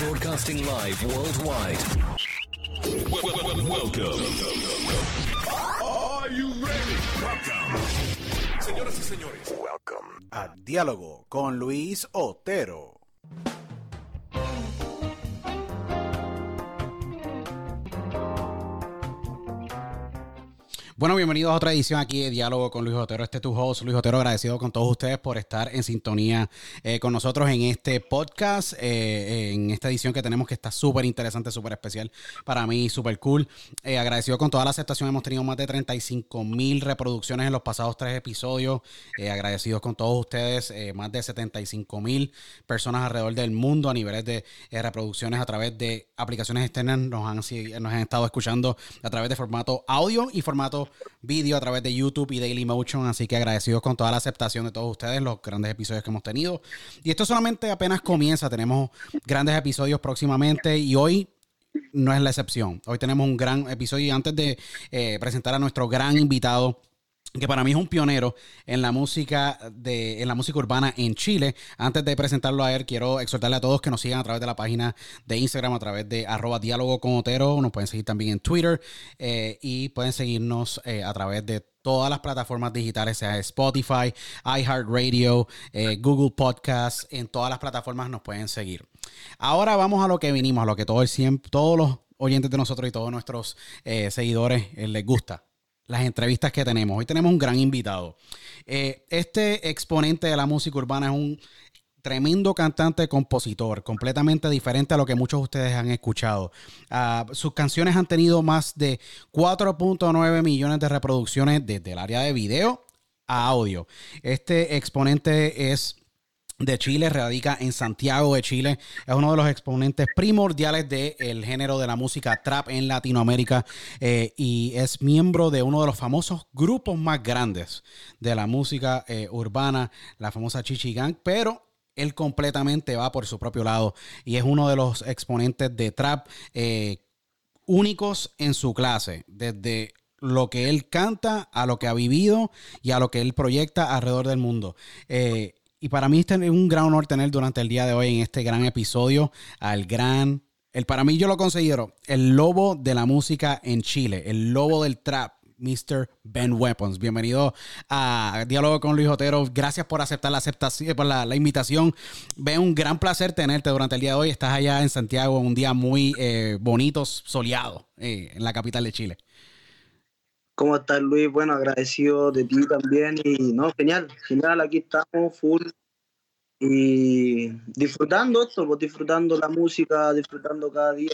Broadcasting live worldwide. Welcome. Are you ready? Welcome. Señoras y señores, welcome. a Diálogo con Luis Otero. Bueno, bienvenidos a otra edición aquí de Diálogo con Luis Otero. Este es tu host, Luis Otero, agradecido con todos ustedes por estar en sintonía eh, con nosotros en este podcast, eh, en esta edición que tenemos que está súper interesante, súper especial para mí, súper cool. Eh, agradecido con toda la aceptación, hemos tenido más de 35 mil reproducciones en los pasados tres episodios. Eh, agradecidos con todos ustedes, eh, más de 75 mil personas alrededor del mundo a niveles de eh, reproducciones a través de aplicaciones externas. Nos han, nos han estado escuchando a través de formato audio y formato vídeo a través de YouTube y Dailymotion. Así que agradecidos con toda la aceptación de todos ustedes, los grandes episodios que hemos tenido. Y esto solamente apenas comienza. Tenemos grandes episodios próximamente y hoy no es la excepción. Hoy tenemos un gran episodio y antes de eh, presentar a nuestro gran invitado que para mí es un pionero en la música de en la música urbana en Chile. Antes de presentarlo a él, quiero exhortarle a todos que nos sigan a través de la página de Instagram, a través de arroba diálogo con Otero. Nos pueden seguir también en Twitter eh, y pueden seguirnos eh, a través de todas las plataformas digitales, sea Spotify, iHeartRadio, eh, Google Podcasts, en todas las plataformas nos pueden seguir. Ahora vamos a lo que vinimos, a lo que todo el, todos los oyentes de nosotros y todos nuestros seguidores les gusta las entrevistas que tenemos. Hoy tenemos un gran invitado. Eh, este exponente de la música urbana es un tremendo cantante compositor, completamente diferente a lo que muchos de ustedes han escuchado. Ah, sus canciones han tenido más de 4.9 millones de reproducciones desde el área de video a audio. Este exponente es de Chile, radica en Santiago de Chile. Es uno de los exponentes primordiales del género de la música trap en Latinoamérica eh, y es miembro de uno de los famosos grupos más grandes de la música eh, urbana, la famosa Chichi Gang, pero él completamente va por su propio lado y es uno de los exponentes de trap eh, únicos en su clase, desde lo que él canta, a lo que ha vivido y a lo que él proyecta alrededor del mundo. Y para mí este es un gran honor tener durante el día de hoy en este gran episodio al gran, el para mí yo lo considero el lobo de la música en Chile, el lobo del trap. Mr. Ben Weapons. Bienvenido a Diálogo con Luis Otero. Gracias por aceptar la aceptación, por la, la invitación. Ben, un gran placer tenerte durante el día de hoy. Estás allá en Santiago, un día muy eh, bonito, soleado, eh, en la capital de Chile. ¿Cómo estás, Luis? Bueno, agradecido de ti también. Y no, genial, genial, aquí estamos, full. Y disfrutando esto, pues disfrutando la música, disfrutando cada día.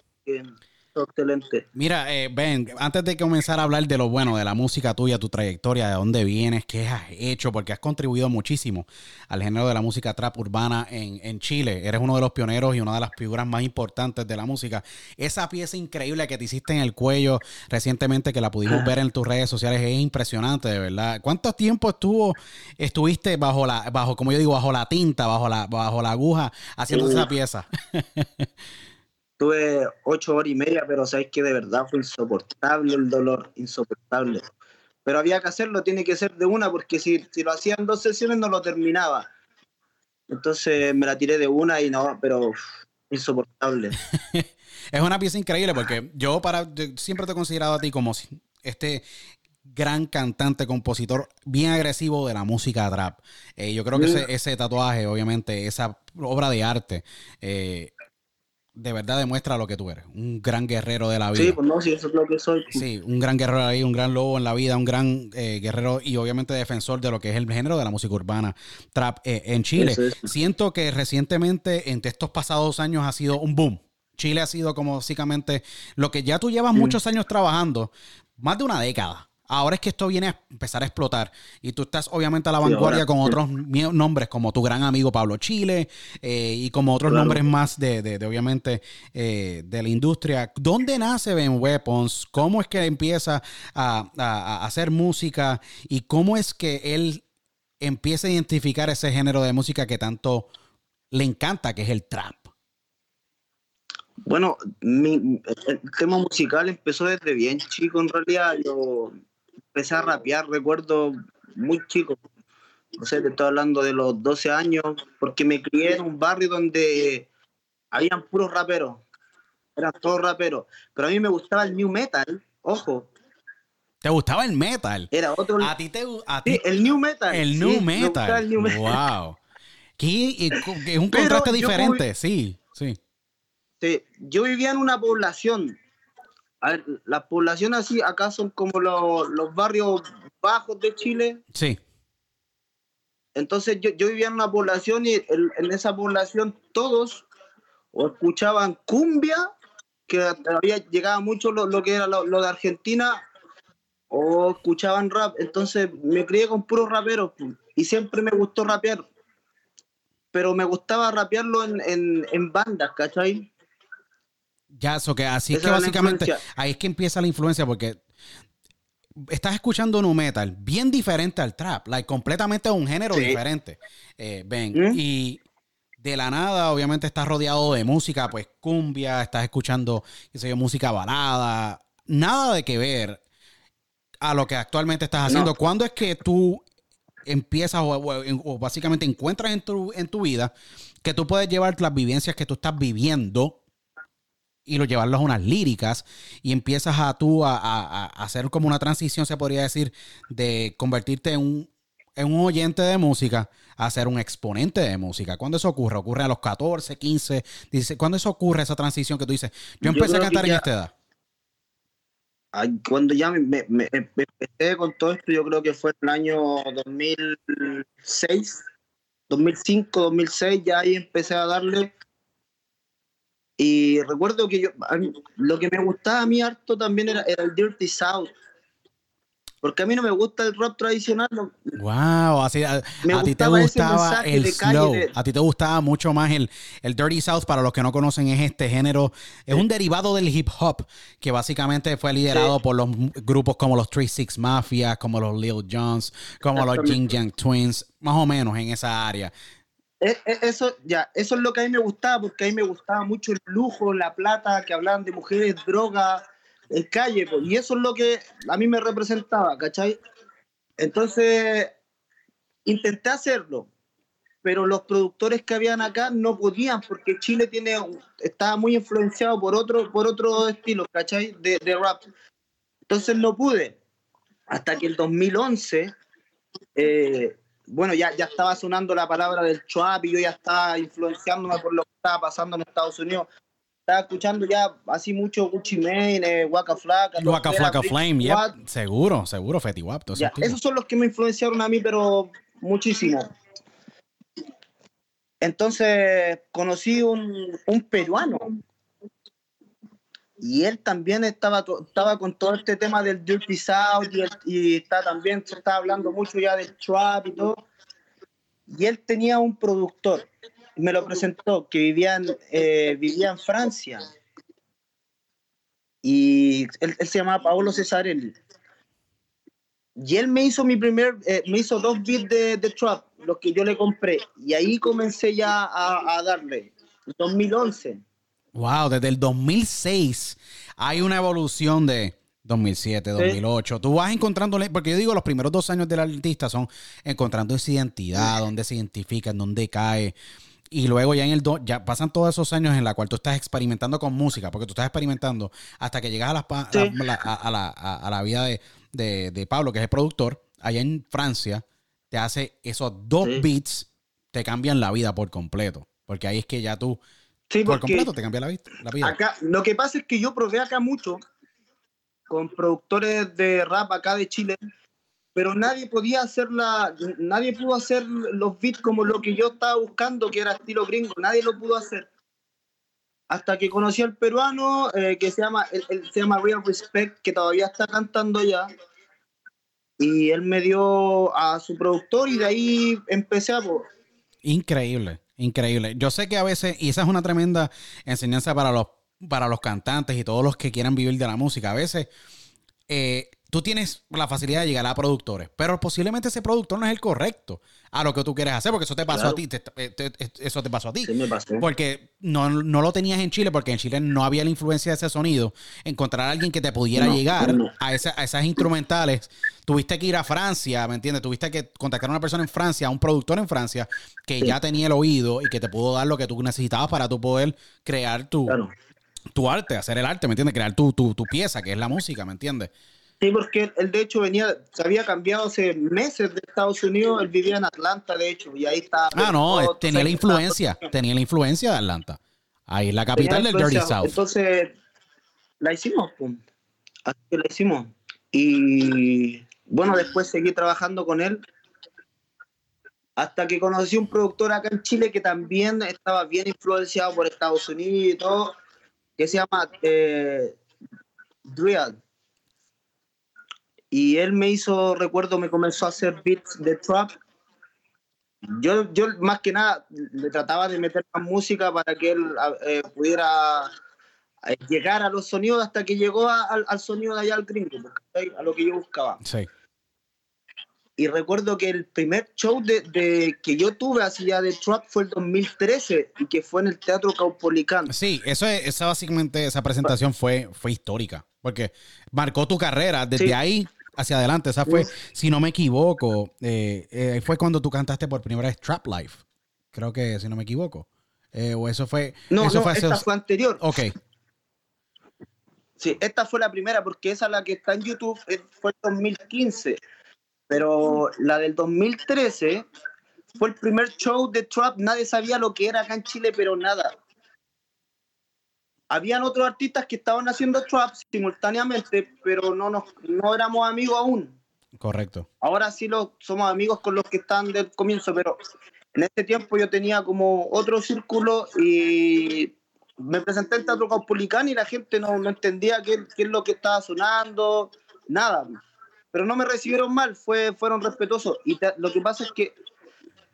Excelente. Mira, eh, Ben, antes de comenzar a hablar de lo bueno de la música tuya, tu trayectoria, de dónde vienes, qué has hecho, porque has contribuido muchísimo al género de la música trap urbana en, en Chile. Eres uno de los pioneros y una de las figuras más importantes de la música. Esa pieza increíble que te hiciste en el cuello recientemente, que la pudimos ver en tus redes sociales, es impresionante, de verdad. ¿Cuánto tiempo estuvo, estuviste bajo la, bajo, como yo digo, bajo la tinta, bajo la, bajo la aguja, haciendo esa pieza? Tuve ocho horas y media, pero sabes que de verdad fue insoportable el dolor, insoportable. Pero había que hacerlo, tiene que ser de una, porque si, si lo hacía en dos sesiones no lo terminaba. Entonces me la tiré de una y no, pero uf, insoportable. Es una pieza increíble porque yo para yo siempre te he considerado a ti como este gran cantante, compositor, bien agresivo de la música trap. Eh, yo creo que ese, ese tatuaje, obviamente, esa obra de arte, eh, de verdad demuestra lo que tú eres. Un gran guerrero de la vida. Sí, pues no, si eso es lo que soy. Sí, un gran guerrero ahí, un gran lobo en la vida, un gran eh, guerrero y obviamente defensor de lo que es el género de la música urbana trap eh, en Chile. Siento que recientemente, entre estos pasados años, ha sido un boom. Chile ha sido como básicamente lo que ya tú llevas muchos años trabajando, más de una década. Ahora es que esto viene a empezar a explotar y tú estás obviamente a la vanguardia con otros nombres como tu gran amigo Pablo Chile eh, y como otros Claro. nombres más de, de- de, obviamente eh, de la industria. ¿Dónde nace Ben Weapons? ¿Cómo es que empieza a, a- a hacer música y cómo es que él empieza a identificar ese género de música que tanto le encanta, que es el trap? Bueno, mi, el tema musical empezó desde bien chico, en realidad. Yo empecé a rapear, recuerdo, muy chico. No sé, te estoy hablando de los 12 años, porque me crié en un barrio donde habían puros raperos. Eran todos raperos. Pero a mí me gustaba el new metal, ojo. ¿Te gustaba el metal? Era otro. A ti te a ti Sí, el new metal. el sí, new me metal. el new metal. Wow. Que es un contraste diferente, sí, sí. Sí, yo vivía en una población. A ver, las poblaciones así acá son como los, los barrios bajos de Chile. Sí. Entonces yo, yo vivía en una población y en, en esa población todos o escuchaban cumbia, que todavía llegaba mucho lo, lo que era lo, lo de Argentina, o escuchaban rap. Entonces me crié con puros raperos y siempre me gustó rapear. Pero me gustaba rapearlo en, en, en bandas, ¿cachai? Ya, eso que así es que básicamente ahí es que empieza la influencia porque estás escuchando nu metal bien diferente al trap, like, completamente un género Sí. diferente. Eh, ven, ¿Mm? y de la nada, obviamente estás rodeado de música, pues cumbia, estás escuchando, qué sé yo, música balada, nada de que ver a lo que actualmente estás haciendo. No. ¿Cuándo es que tú empiezas o, o- o básicamente encuentras en tu, en tu vida que tú puedes llevar las vivencias que tú estás viviendo y lo llevarlos a unas líricas y empiezas a tú a, a- a hacer como una transición, se podría decir, de convertirte en un, en un oyente de música a ser un exponente de música. ¿Cuándo eso ocurre? ¿Ocurre a los 14, 15, 16? ¿Cuándo eso ocurre, esa transición que tú dices? Yo Yo empecé a creo que cantar en ya- esta edad. Ay, Cuando ya me, me- me- me empecé con todo esto, yo creo que fue en el año 2006, 2005, 2006, ya ahí empecé a darle. Y recuerdo que yo, mí- lo que me gustaba a mí harto también era, era el Dirty South. Porque a mí no me gusta el rap tradicional. Wow, así a, ti te gustaba el slow, de- a ti te gustaba mucho más el, el Dirty South, para los que no conocen es este género, es un derivado del hip hop que básicamente fue liderado Sí. por los grupos como los 36 Mafia, como los Lil Jones, como los Jing. Yang Twins, más o menos en esa área. E- e- Eso, ya, eso es lo que a mí me gustaba, porque a mí me gustaba mucho el lujo, la plata, que hablaban de mujeres, droga, el calle, y eso es lo que a mí me representaba, ¿cachai? Entonces, intenté hacerlo, pero los productores que habían acá no podían, porque Chile tiene, estaba muy influenciado por otro, por otro estilo, ¿cachai? De, de rap. Entonces no pude, hasta que el 2011... eh, bueno, ya, ya estaba sonando la palabra del trap y yo ya estaba influenciándome por lo que estaba pasando en Estados Unidos. Estaba escuchando ya así mucho Gucci Mane, eh, Waka todo Waka lo que era Flocka Brick Flame, yep, seguro, seguro, Fetty Wap, todos Ya, esos son los que me influenciaron a mí, pero muchísimo. Entonces conocí un, un peruano y él también estaba, estaba con todo este tema del Dirty South y, el- y está también se estaba hablando mucho ya del trap y todo. Y él tenía un productor, me lo presentó, que vivía en, eh, vivía en Francia. Y él, él se llamaba Paolo Cesarelli. Y él me hizo mi primer, eh, me hizo dos beats de, de trap, los que yo le compré. Y ahí comencé ya a, a darle. 2011. Wow, desde el 2006 hay una evolución de 2007, 2008. Tú vas encontrando, porque yo digo, los primeros dos años del artista son encontrando esa identidad, dónde se identifica, en dónde cae. Y luego ya en el do- ya pasan todos esos años en la cual tú estás experimentando con música, porque tú estás experimentando hasta que llegas a, las Sí. la, la- a, a la, a- a la vida de, de- de Pablo, que es el productor, allá en Francia, te hace esos dos Sí. beats, te cambian la vida por completo. Porque ahí es que ya tú, Sí, por completo, te cambia la, vi- la vida. acá, lo que pasa es que yo probé acá mucho con productores de rap acá de Chile, pero nadie podía hacer la, nadie pudo hacer los beats como lo que yo estaba buscando, que era estilo gringo, nadie lo pudo hacer. Hasta que conocí al peruano eh, que se llama, él- él se llama Real Respect, que todavía está cantando ya. Y él me dio a su productor y de ahí empecé a... Increíble, increíble. Yo sé que a veces, y esa es una tremenda enseñanza para los, para los cantantes y todos los que quieran vivir de la música, a veces eh, tú tienes la facilidad de llegar a productores, pero posiblemente ese productor no es el correcto a lo que tú quieres hacer, porque eso te pasó Claro. a ti, te- te- eso te pasó a ti. Sí me pasó. Porque no, no lo tenías en Chile, porque en Chile no había la influencia de ese sonido. Encontrar a alguien que te pudiera No, llegar no. a, esa- a esas instrumentales, tuviste que ir a Francia, ¿me entiendes? Tuviste que contactar a una persona en Francia, a un productor en Francia, que Sí. ya tenía el oído y que te pudo dar lo que tú necesitabas para tú poder crear tu, Claro. tu arte, hacer el arte, ¿me entiendes? Crear tu, tu, tu pieza, que es la música, ¿me entiendes? Sí, porque él, él, de hecho venía, se había cambiado hace meses de Estados Unidos, él vivía en Atlanta de hecho, y ahí está. Ah, no, todo, tenía la influencia, tenía la influencia de Atlanta. Ahí es la capital del Dirty. South. Entonces, la hicimos, pum. Así que la hicimos. Y bueno, después seguí trabajando con él. Hasta que conocí un productor acá en Chile que también estaba bien influenciado por Estados Unidos y todo, que se llama eh. Y él me hizo, recuerdo, me comenzó a hacer beats de trap. Yo, yo más que nada le trataba de meter más música para que él eh, pudiera eh, llegar a los sonidos hasta que llegó a- al, al sonido de allá al gringo, ¿cachai? a lo que yo buscaba. Sí. Y recuerdo que el primer show de, de- que yo tuve así ya de trap fue el 2013 y que fue en el Teatro Caupolicán. Sí, eso es, esa básicamente, esa presentación fue, fue histórica, porque marcó tu carrera desde Sí. ahí hacia adelante. Esa fue, si no me equivoco, eh, eh, fue cuando tú cantaste por primera vez Trap Life. Creo que, si no me equivoco. Eh, o eso fue. No, eso no, fue hace esta dos- fue anterior. Ok, Sí, esta fue la primera porque esa la que está en YouTube fue el 2015. Pero la del 2013 fue el primer show de trap. Nadie sabía lo que era acá en Chile, pero nada. Habían otros artistas que estaban haciendo trap simultáneamente, pero no, nos, no éramos amigos aún. correcto. Ahora sí lo, somos amigos con los que están del comienzo, pero en ese tiempo yo tenía como otro círculo y me presenté en Teatro Caupolicán y la gente no, no entendía qué, qué es lo que estaba sonando, nada. Pero no me recibieron mal, fue, fueron respetuosos. Y te- lo que pasa es que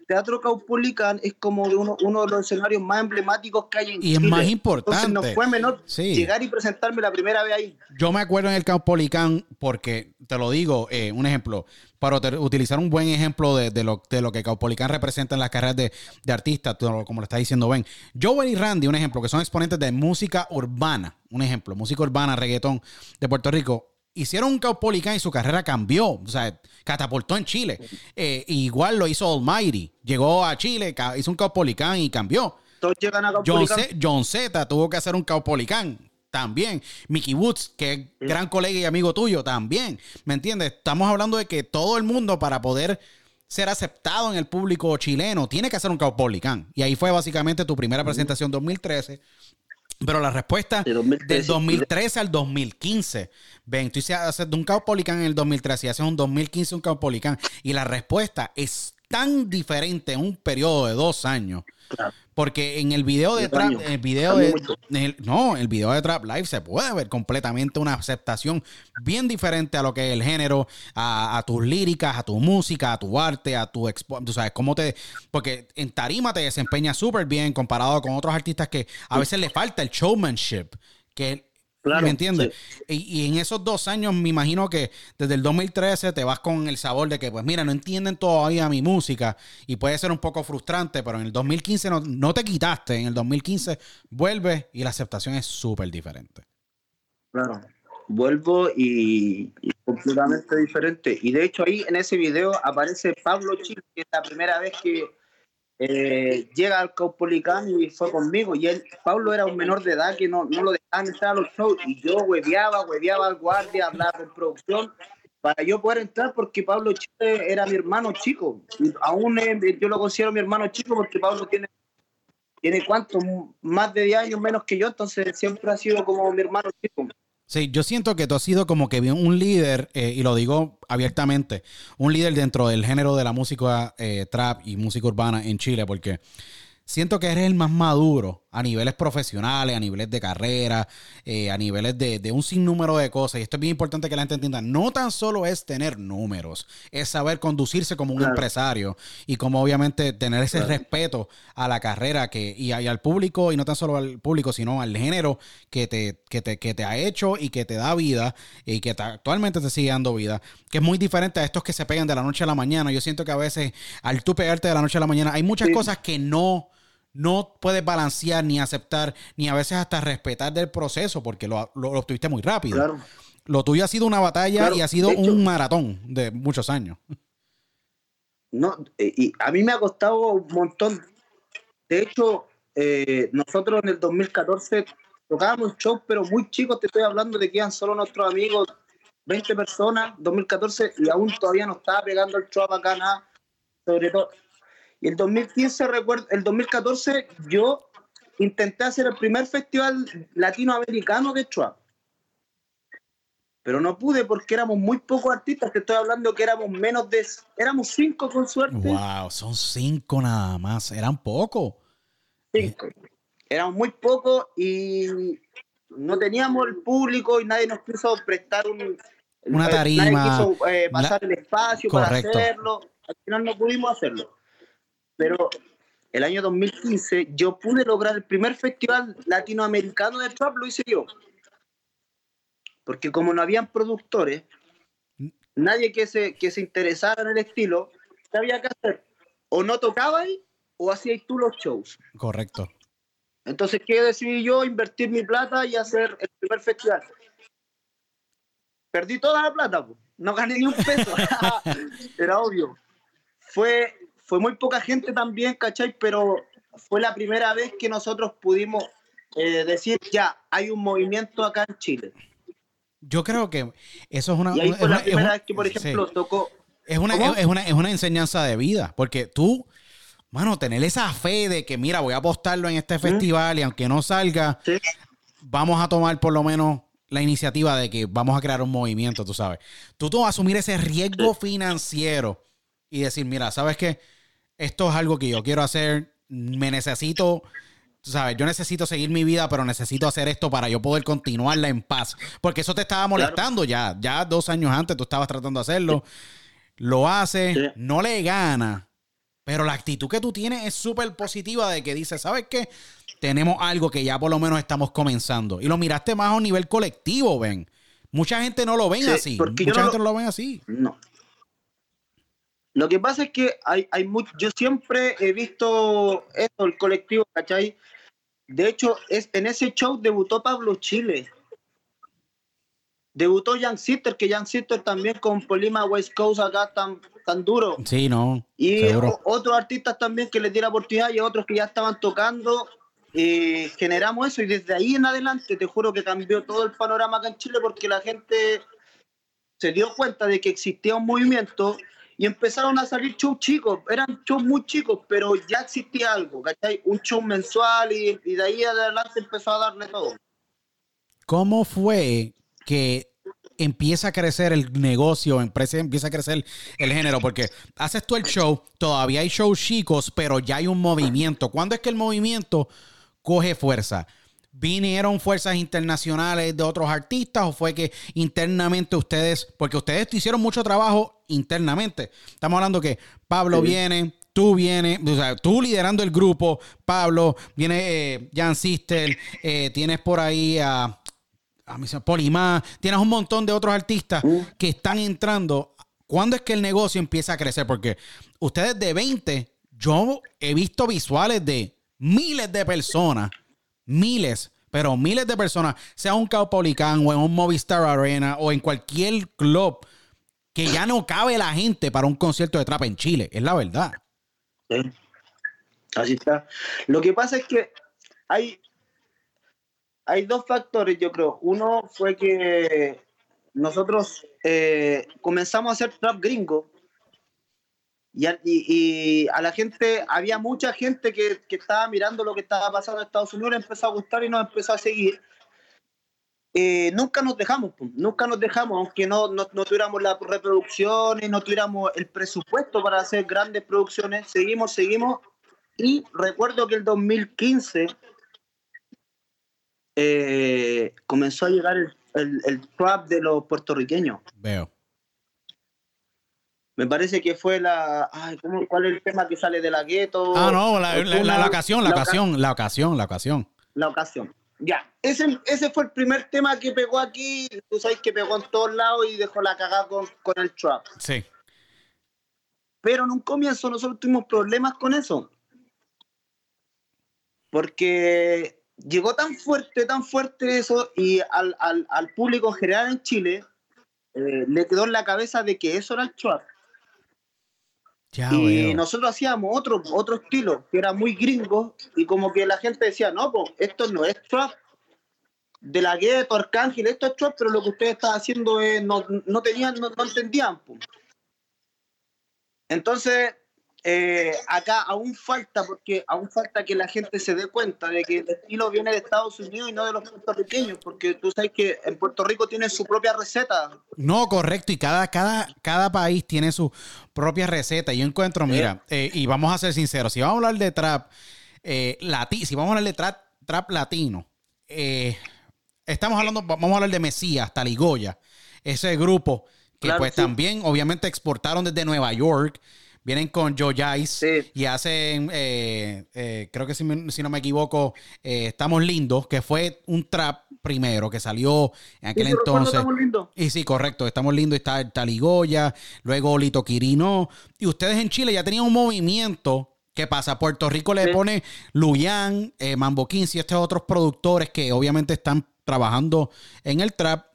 Teatro Caupolicán es como de uno, uno de los escenarios más emblemáticos que hay en Y es Chile. más Entonces importante. no fue menor Sí. llegar y presentarme la primera vez ahí. Yo me acuerdo en el Caupolicán, porque te lo digo, eh, un ejemplo, para uti- utilizar un buen ejemplo de, de lo, de lo que Caupolicán representa en las carreras de, de artistas, como lo está diciendo Ben. Joel y Randy, un ejemplo, que son exponentes de música urbana, un ejemplo, música urbana, reggaetón de Puerto Rico. Hicieron un Caupolicán y su carrera cambió, o sea, catapultó en Chile. Eh, igual lo hizo Almighty, llegó a Chile, hizo un Caupolicán y cambió. Todos llegan a Caupolicán. John Z tuvo que hacer un Caupolicán también. Mickey Woods, que es gran colega y amigo tuyo, también. ¿Me entiendes? Estamos hablando de que todo el mundo para poder ser aceptado en el público chileno tiene que hacer un Caupolicán. Y ahí fue básicamente tu primera presentación 2013. Pero la respuesta De 2013. del 2013 al 2015. Ven, tú haces de un Caupolicán en el 2013 y haces un 2015 un Caupolicán. Y la respuesta es tan diferente en un periodo de dos años. Claro. Porque en el video de Trap, en el video de, el- no, el video de Trap Live se puede ver completamente una aceptación bien diferente a lo que es el género, a, a tus líricas, a tu música, a tu arte, a tu expo, tú sabes cómo te, porque en tarima te desempeñas súper bien comparado con otros artistas que a veces le falta el showmanship, que Claro, ¿Me entiendes? Y, y en esos dos años me imagino que desde el 2013 te vas con el sabor de que, pues mira, no entienden todavía mi música y puede ser un poco frustrante, pero en el 2015 no, no te quitaste, en el 2015 vuelves y la aceptación es súper diferente. Claro. Vuelvo y, y completamente diferente. Y de hecho ahí en ese video aparece Pablo Chile, que es la primera vez que eh, llega al Caupolicán y fue conmigo. Y él, Pablo era un menor de edad que no, no lo dejaban entrar a los shows. Y yo hueveaba, hueveaba al guardia, hablaba con producción para yo poder entrar porque Pablo Chile era mi hermano chico. Y aún eh, yo lo considero mi hermano chico porque Pablo tiene tiene cuánto, más de 10 años menos que yo, entonces siempre ha sido como mi hermano chico. Sí, yo siento que tú has sido como que un líder, eh, y lo digo abiertamente, un líder dentro del género de la música eh, trap y música urbana en Chile, porque siento que eres el más maduro a niveles profesionales, a niveles de carrera, eh, a niveles de, un sinnúmero de cosas. Y esto es bien importante que la gente entienda. No tan solo es tener números, es saber conducirse como un empresario y como obviamente tener ese respeto a la carrera que, y, al público, y no tan solo al público, sino al género que te, que te, que te ha hecho y que te da vida y que actualmente te sigue dando vida, que es muy diferente a estos que se pegan de la noche a la mañana. Yo siento que a veces al tú pegarte de la noche a la mañana hay muchas cosas que no no puedes balancear ni aceptar, ni a veces hasta respetar del proceso, porque lo, lo, obtuviste muy rápido. Lo tuyo ha sido una batalla y ha sido un maratón de muchos años. No, eh, y a mí me ha costado un montón. De hecho, eh, nosotros en el 2014 tocábamos show, pero muy chicos, te estoy hablando de que eran solo nuestros amigos, 20 personas, 2014, y aún todavía no estaba pegando el show acá nada, sobre todo y el 2015, recuerdo, el 2014, yo intenté hacer el primer festival latinoamericano de Chua. Pero no pude porque éramos muy pocos artistas, que estoy hablando que éramos menos de... Éramos cinco con suerte. Wow, son cinco nada más, eran pocos. Cinco. Éramos muy pocos y no teníamos el público y nadie nos quiso prestar un, una tarima. Nadie quiso eh, pasar el espacio para hacerlo. Al final no pudimos hacerlo. Pero el año 2015 yo pude lograr el primer festival latinoamericano de trap, lo hice yo. Porque como no habían productores, nadie que se, que se interesara en el estilo, había que hacer o no tocabas o hacías tú los shows. Correcto. Entonces, ¿qué decidí yo? Invertir mi plata y hacer el primer festival. Perdí toda la plata, no gané ni un peso. Era obvio. Fue fue muy poca gente también, ¿cachai? Pero fue la primera vez que nosotros pudimos eh, decir, ya, hay un movimiento acá en Chile. Yo creo que eso es una... Y ahí fue la primera vez que, por ejemplo, tocó... Es una, es, una, es una enseñanza de vida, porque tú, mano, tener esa fe de que, mira, voy a apostarlo en este festival y aunque no salga, vamos a tomar por lo menos la iniciativa de que vamos a crear un movimiento, tú sabes. Tú, tú asumir ese riesgo financiero y decir, mira, ¿sabes qué? Esto es algo que yo quiero hacer, me necesito, sabes, yo necesito seguir mi vida, pero necesito hacer esto para yo poder continuarla en paz. Porque eso te estaba molestando ya, ya dos años antes tú estabas tratando de hacerlo, lo hace, no le gana, pero la actitud que tú tienes es súper positiva de que dices, ¿sabes qué? Tenemos algo que ya por lo menos estamos comenzando. Y lo miraste más a un nivel colectivo, ven. Mucha gente no lo ven así. Mucha gente no lo ven así. No. Lo que pasa es que hay, hay mucho, yo siempre he visto esto, el colectivo, ¿cachai? De hecho, es, en ese show debutó Pablo Chile. Debutó Jan Sister, que Jan Sister también con Polima West Coast acá tan, tan duro. Sí, no. Y otros artistas también que les di la oportunidad y otros que ya estaban tocando. Eh, generamos eso y desde ahí en adelante te juro que cambió todo el panorama acá en Chile porque la gente se dio cuenta de que existía un movimiento y empezaron a salir shows chicos, eran shows muy chicos, pero ya existía algo, ¿cachai? Un show mensual y, de ahí adelante empezó a darle todo. ¿Cómo fue que empieza a crecer el negocio, empieza a crecer el género? Porque haces tú el show, todavía hay shows chicos, pero ya hay un movimiento. ¿Cuándo es que el movimiento coge fuerza? ¿Vinieron fuerzas internacionales de otros artistas o fue que internamente ustedes, porque ustedes hicieron mucho trabajo internamente? Estamos hablando que Pablo viene, tú vienes, o sea, tú liderando el grupo, Pablo, viene eh, Jan Sister, eh, tienes por ahí a, a Polimá, tienes un montón de otros artistas uh. que están entrando. ¿Cuándo es que el negocio empieza a crecer? Porque ustedes de 20, yo he visto visuales de miles de personas miles, pero miles de personas, sea un Caupolicán o en un Movistar Arena o en cualquier club, que ya no cabe la gente para un concierto de trap en Chile, es la verdad. Sí. Así está. Lo que pasa es que hay, hay dos factores, yo creo. Uno fue que nosotros eh, comenzamos a hacer trap gringo y, a la gente, había mucha gente que, estaba mirando lo que estaba pasando en Estados Unidos, empezó a gustar y nos empezó a seguir. Eh, nunca nos dejamos, nunca nos dejamos, aunque no, no, tuviéramos las reproducciones, no tuviéramos el presupuesto para hacer grandes producciones, seguimos, seguimos Y recuerdo que el 2015 eh, comenzó a llegar el, el, el trap de los puertorriqueños. Veo. Me parece que fue la. Ay, ¿cómo- ¿Cuál es el tema que sale de la gueto? Ah, no, la, la- la- la Una- ocasión, la oca- ocasión, la ocasión, la ocasión. La ocasión. Ya. Ese, ese fue el primer tema que pegó aquí. Tú sabes que pegó en todos lados y dejó la cagada con, con el trap. Sí. Pero en un comienzo nosotros tuvimos problemas con eso. Porque llegó tan fuerte, tan fuerte eso, y al, al- al público en general en Chile eh, le quedó en la cabeza de que eso era el trap. Ya y veo. nosotros hacíamos otro, otro estilo, que era muy gringo, y como que la gente decía, no, pues esto no es trap. De la gueto, Arcángel, esto es trap, pero lo que ustedes están haciendo es, no, no tenían, no, no entendían. po. Entonces, eh, acá aún falta, porque aún falta que la gente se dé cuenta de que el estilo viene de Estados Unidos y no de los puertorriqueños, porque tú sabes que en Puerto Rico tienen su propia receta. No, correcto. Y cada, cada, cada país tiene su propia receta. Yo encuentro, mira, eh, y vamos a ser sinceros, si vamos a hablar de trap, eh, lati- si vamos a hablar de trap, trap latino, estamos hablando, vamos a hablar de Mesías, Taligoya, ese grupo que Claro, pues sí. también obviamente exportaron desde Nueva York. Vienen con Joe Jice Sí. y hacen, eh, eh, creo que si, me- si no me equivoco, eh, Estamos Lindos, que fue un trap primero que salió en aquel Sí, entonces. estamos lindos. Y sí, correcto. Estamos lindos. Está el Taligoya, luego Lito Quirino. Y ustedes en Chile ya tenían un movimiento. ¿Qué pasa? Puerto Rico le Sí. pone Luyan, eh, Mambo 15 y estos otros productores que obviamente están trabajando en el trap.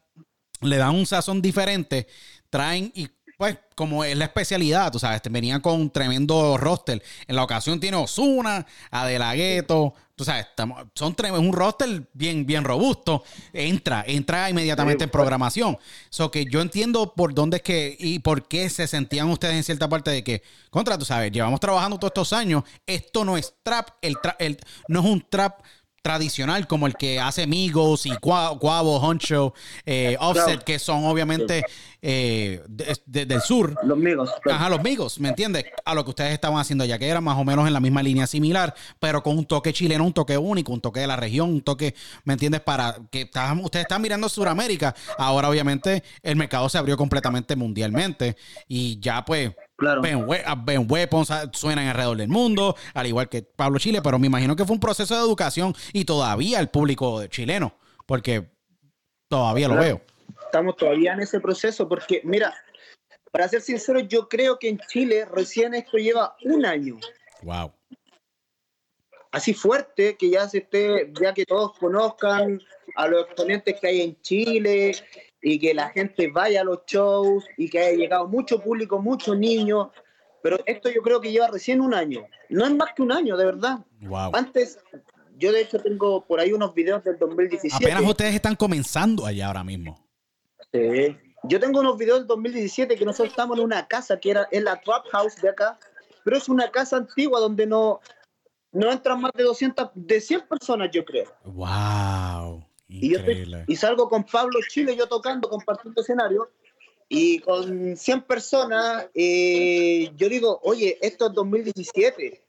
Le dan un sazón diferente. Traen y pues como es la especialidad, tú sabes, te venían con un tremendo roster. En la ocasión tiene Osuna, Adela Gueto, tú sabes, estamos, son tre- un roster bien, bien robusto. Entra, entra inmediatamente en programación. So que yo entiendo por dónde es que y por qué se sentían ustedes en cierta parte de que, contra, tú sabes, llevamos trabajando todos estos años, esto no es trap, el, tra- el no es un trap tradicional como el que hace Migos y Guavo, Honcho, eh, Offset, que son obviamente eh, de- de- del sur. Los amigos. Ajá, los Migos, ¿me entiendes? A lo que ustedes estaban haciendo ya, que era más o menos en la misma línea similar, pero con un toque chileno, un toque único, un toque de la región, un toque, ¿me entiendes? Para que estaban- ustedes están mirando Sudamérica. Ahora, obviamente, el mercado se abrió completamente mundialmente y ya, pues, Claro. Ben, We- a Ben Weapons ah, suenan alrededor del mundo, al igual que Pablo Chile, pero me imagino que fue un proceso de educación y todavía el público chileno, porque todavía lo veo. Estamos todavía en ese proceso porque, mira, para ser sincero, yo creo que en Chile recién esto lleva un año. Wow. Así fuerte que ya se esté, ya que todos conozcan a los exponentes que hay en Chile y que la gente vaya a los shows y que haya llegado mucho público, muchos niños. Pero esto yo creo que lleva recién un año. No es más que un año, de verdad. Wow. Antes, yo de hecho tengo por ahí unos videos del 2017. Apenas ustedes están comenzando allá ahora mismo. Sí. Yo tengo unos videos del 2017 que nosotros estamos en una casa que era en la Trap House de acá, pero es una casa antigua donde no, no entran más de 200, de 100 personas, yo creo. Wow. Y, yo estoy- Increíble. y salgo con Pablo Chile, yo tocando, compartiendo escenario, y con 100 personas, eh, yo digo, oye, esto es 2017.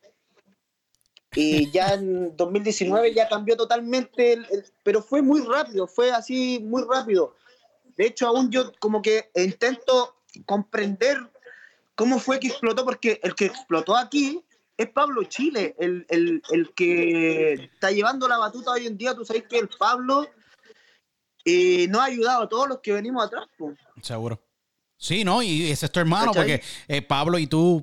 Y ya en 2019 ya cambió totalmente, el- el- pero fue muy rápido, fue así muy rápido. De hecho, aún yo como que intento comprender cómo fue que explotó, porque el que explotó aquí es Pablo Chile, el, el- el que está llevando la batuta hoy en día. Tú sabes que el Pablo eh, nos ha ayudado a todos los que venimos atrás. Seguro. Sí, ¿no? Y ese es tu hermano, ¿Cachai? porque eh, Pablo y tú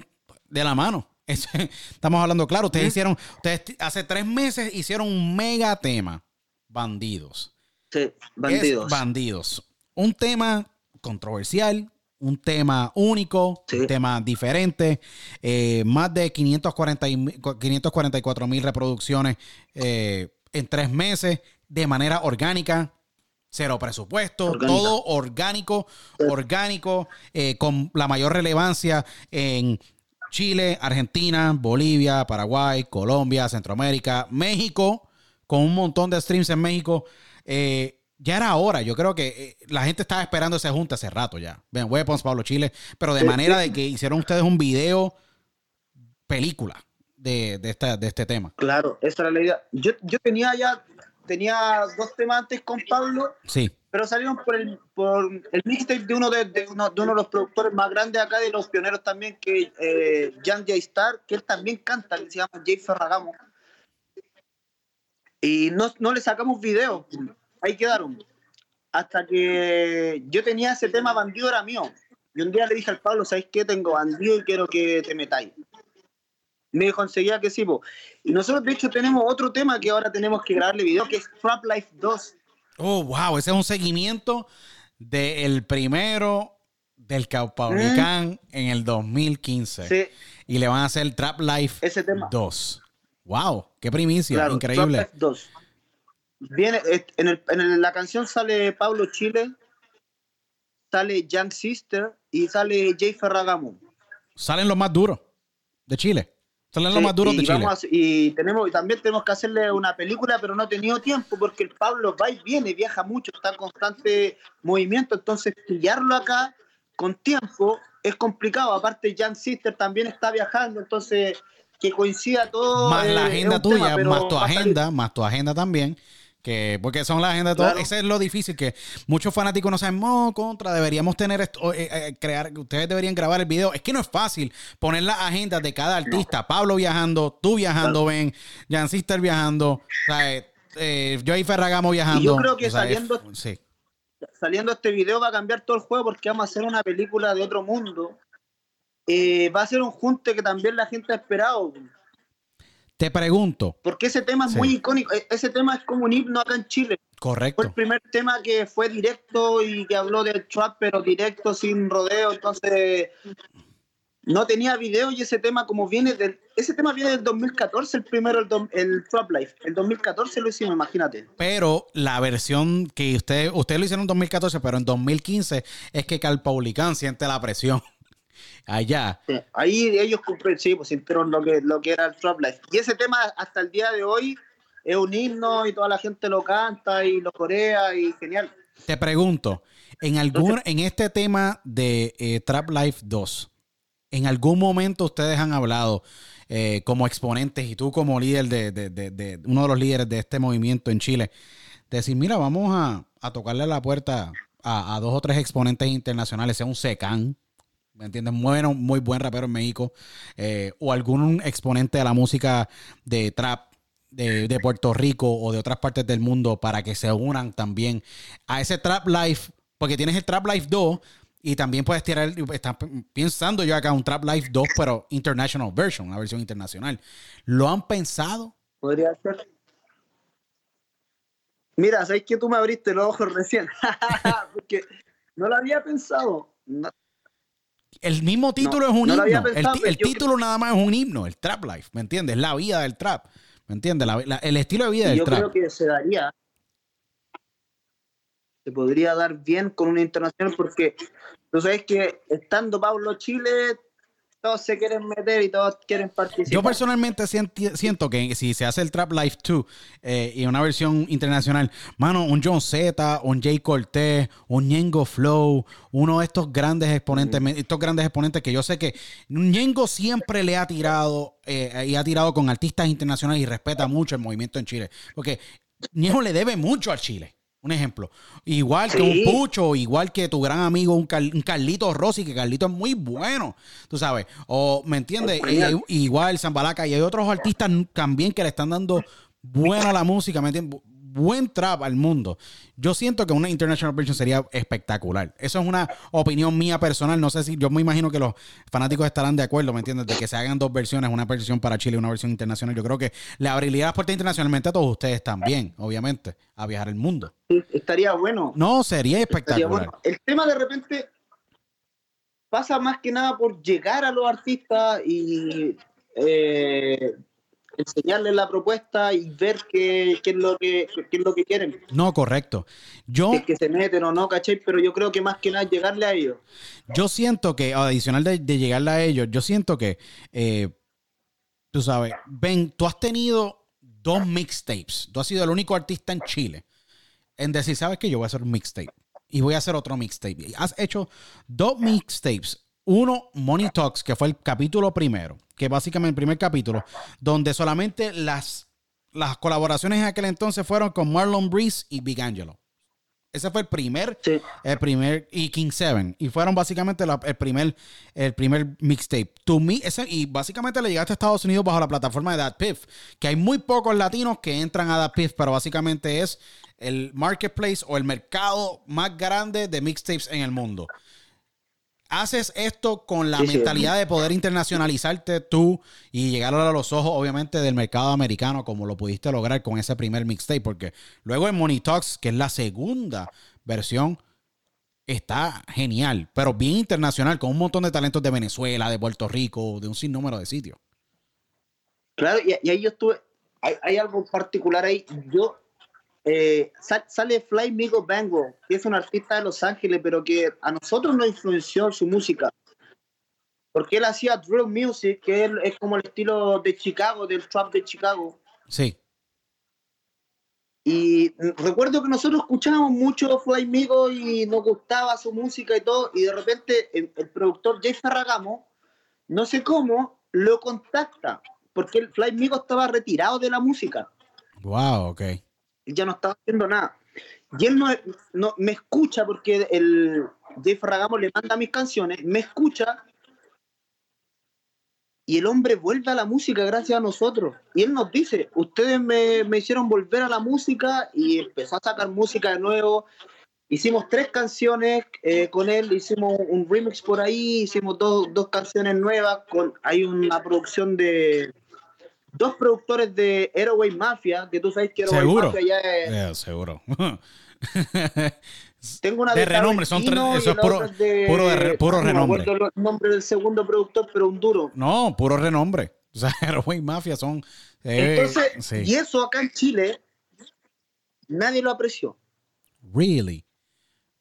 de la mano. Estamos hablando claro. Ustedes hicieron, ustedes hace tres meses hicieron un mega tema. Bandidos. Sí, bandidos. Es bandidos. Un tema controversial, un tema único, Sí. un tema diferente. eh, más de 540 y mi- 544 mil reproducciones eh, en tres meses de manera orgánica. Cero presupuesto, Orgánica. todo orgánico, orgánico, eh, con la mayor relevancia en Chile, Argentina, Bolivia, Paraguay, Colombia, Centroamérica, México, con un montón de streams en México. Eh, ya era hora, yo creo que eh, la gente estaba esperando ese junta hace rato ya. Ven, Weapons, Pablo Chile, pero de Sí, manera sí. de que hicieron ustedes un video película. de, de, esta, de este tema. Claro, esa era la idea. Yo, yo tenía ya, tenía dos temas antes con Pablo, Sí, pero salieron por el, por el mixtape de uno de, de uno, de uno de los productores más grandes acá, de los pioneros también, que eh, Jan J. Star, que él también canta, que se llama Jay Ferragamo. Y no, no le sacamos video, ahí quedaron. Hasta que yo tenía ese tema bandido, era mío. Y un día le dije al Pablo, ¿sabes qué? Tengo bandido y quiero que te metáis. Me dijo enseguida que sí, po. Y nosotros, de hecho, tenemos otro tema que ahora tenemos que grabarle video, que es Trap Life 2. Oh, wow, ese es un seguimiento del primero del Caupolicán en el 2015. Mm. Sí, Y le van a hacer Trap Life ese tema. 2. Wow, qué primicia, Claro, increíble. Trap Life 2. Viene, eh, en, el- en el- la canción sale Pablo Chile, sale Young Sister y sale Jay Ferragamo. Salen los más duros de Chile. Salen los más duros de Chile. a- y tenemos y también tenemos que hacerle una película, pero no he tenido tiempo porque el Pablo va y viene, viaja mucho, está en constante movimiento, entonces pillarlo acá con tiempo es complicado. Aparte, Jan Sister también está viajando, entonces que coincida todo. más eh, la es agenda tema, tuya, más tu agenda, más tu agenda también. Que, porque son las agendas de todo. Claro. Ese es lo difícil que muchos fanáticos no saben, no, contra, deberíamos tener esto, eh, eh, crear, ustedes deberían grabar el video. Es que no es fácil poner las agendas de cada artista. Pablo viajando, tú viajando, Ben, Jan Sister viajando, sea, eh, eh, Joey Ferragamo viajando. Y yo creo que saliendo- sí. saliendo este video va a cambiar todo el juego porque vamos a hacer una película de otro mundo. Eh, va a ser un junte que también la gente ha esperado. Te pregunto, Porque ese tema es Sí. muy icónico. E- Ese tema es como un himno acá en Chile. Fue correcto. el primer tema que fue directo y que habló del trap, pero directo, sin rodeo. Entonces, no tenía video y ese tema como viene del... Ese tema viene del 2014, el primero, el, el Trap Life. El 2014 lo hicimos, imagínate. Pero la versión que ustedes ustedes lo hicieron en 2014, pero en 2015 es que Calpaulicán siente la presión allá. Ahí ellos compre- sí, pues sintieron lo que, lo que era el Trap Life. Y ese tema hasta el día de hoy es un himno y toda la gente lo canta y lo corea y genial. Te pregunto, en algún en este tema de eh, Trap Life 2, ¿en algún momento ustedes han hablado eh, como exponentes y tú como líder de, de- de- de- uno de los líderes de este movimiento en Chile, de decir, mira, vamos a, a tocarle la puerta a, a dos o tres exponentes internacionales, sea un Secan, ¿me entiendes? Bueno, muy buen rapero en México, eh, o algún exponente de la música de trap de, de Puerto Rico o de otras partes del mundo para que se unan también a ese Trap Life, porque tienes el Trap Life 2 y también puedes tirar, están pensando yo acá un Trap Life 2, pero International Version, una versión internacional. ¿Lo han pensado? Podría ser. Mira, sabes que tú me abriste los ojos recién. Porque no lo había pensado. El mismo título No, es un no himno. El, pensado, yo título nada más es un himno, el Trap Life, ¿me entiendes? La vida del trap, ¿me entiendes? La- la- el estilo de vida del yo trap. creo que se daría. Se podría dar bien con una internacional porque tú sabes que estando Pablo Chile, todos se quieren meter y todos quieren participar. Yo personalmente siento que si se hace el Trap Life 2 eh, y una versión internacional, mano, un John Z, un Jay Cortez, un Ñengo Flow, uno de estos grandes exponentes, estos grandes exponentes que yo sé que Ñengo siempre le ha tirado eh, y ha tirado con artistas internacionales y respeta mucho el movimiento en Chile. Porque Ñengo le debe mucho a Chile. Un ejemplo. Igual que un Pucho, igual que tu gran amigo, un, Car- un Carlito Rossi, que Carlito es muy bueno, tú sabes. O, ¿me entiendes? Igual Zambalaca y hay otros artistas también que le están dando buena la música, ¿me entiendes? Bu- Buen trap al mundo. Yo siento que una international version sería espectacular. Eso es una opinión mía personal. No sé si yo me imagino que los fanáticos estarán de acuerdo, ¿me entiendes? De que se hagan dos versiones, una versión para Chile y una versión internacional. Yo creo que le abriría las puertas internacionalmente a todos ustedes también, obviamente, a viajar el mundo. Estaría bueno. No, sería espectacular. bueno. El tema de repente pasa más que nada por llegar a los artistas y eh, enseñarles la propuesta y ver qué, qué es lo que qué es lo que quieren. No, correcto. Yo, es que se meten o no, ¿cachai? Pero yo creo que más que nada llegarle a ellos. yo siento que, adicional de, de llegarle a ellos, yo siento que, eh, tú sabes, Ben, tú has tenido dos mixtapes. Tú has sido el único artista en Chile en decir, ¿sabes qué? Yo voy a hacer un mixtape y voy a hacer otro mixtape. Y Has hecho dos mixtapes Uno, Money Talks, que fue el capítulo primero, que básicamente el primer capítulo, donde solamente las, las colaboraciones en aquel entonces fueron con Marlon Breeze y Big Angelo. Ese fue el primer, Sí. el primer, y King Seven. Y fueron básicamente la- el primer, el primer mixtape. To me, ese, y básicamente le llegaste a Estados Unidos bajo la plataforma de Dat Piff. Que hay muy pocos latinos que entran a Dat Piff, pero básicamente es el marketplace o el mercado más grande de mixtapes en el mundo. Haces esto con la Sí, sí. mentalidad de poder internacionalizarte tú y llegar a los ojos, obviamente, del mercado americano, como lo pudiste lograr con ese primer mixtape, porque luego en Money Talks, que es la segunda versión, está genial, pero bien internacional, con un montón de talentos de Venezuela, de Puerto Rico, de un sinnúmero de sitios. Claro, y, y ahí yo estuve. Hay, hay algo particular ahí. Yo. Eh, sa- sale Fly Migo Bango, que es un artista de Los Ángeles, pero que a nosotros nos influenció su música. Porque él hacía drill music, que es, es como el estilo de Chicago, del trap de Chicago. Sí, Y recuerdo que nosotros escuchábamos mucho Fly Migo y nos gustaba su música y todo, y de repente el, el productor Jay Ferragamo, no sé cómo, lo contacta, porque el Fly Migo estaba retirado de la música, wow, ok. Ya no estaba haciendo nada. Y él no, no- me escucha porque el Jay Ferragamo le manda mis canciones, me escucha y el hombre vuelve a la música gracias a nosotros. Y él nos dice, ustedes me, me hicieron volver a la música y empezó a sacar música de nuevo. Hicimos tres canciones eh, con él, hicimos un remix por ahí, hicimos dos, dos canciones nuevas. Con, hay una producción de dos productores de Aeroway Mafia, que tú sabes que Aeroway Seguro. Mafia ya es... Eh, seguro. Tengo una De Carlos renombre, son tres- eso es puro- de- puro de no renombre. el nombre del segundo productor, pero un duro. no, puro renombre. O sea, Aeroway Mafia son... eh, Entonces, sí. y eso acá en Chile, nadie lo apreció. Really?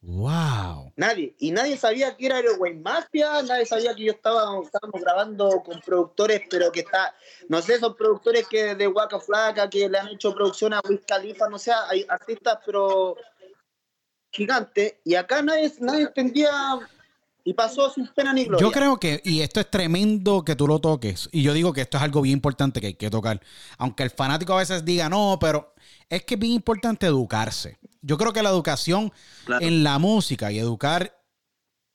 Wow. Nadie. Y nadie sabía que era Aeroway Mafia, nadie sabía que yo estaba estábamos grabando con productores, pero que está, no sé, son productores que de Waka Flaca, que le han hecho producción a Wiz Khalifa, no sé, hay artistas, pero gigantes. Y acá nadie, nadie entendía y pasó sin pena ni gloria. Yo creo que, y esto es tremendo que tú lo toques, y yo digo que esto es algo bien importante que hay que tocar, aunque el fanático a veces diga no, pero es que es bien importante educarse. Yo creo que la educación Claro. en la música y educar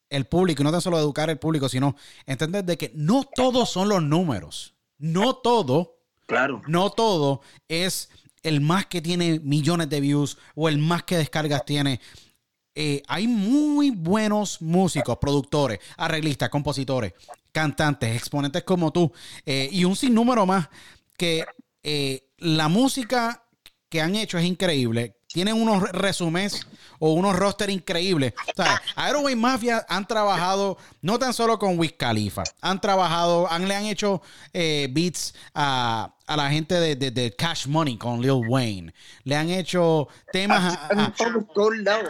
el público, y no tan solo educar el público, sino entender de que no todos son los números, no todo Claro. no todo es el más que tiene millones de views o el más que descargas tiene. Eh, hay muy buenos músicos, productores, arreglistas, compositores, cantantes, exponentes como tú eh, y un sinnúmero más que eh, la música que han hecho es increíble. Tienen unos re- resumés o unos roster increíbles. O Aeroway Mafia han trabajado no tan solo con Wiz Khalifa, han trabajado, han, le han hecho beats a, a la gente de, de- de Cash Money con Lil Wayne. Le han hecho temas a-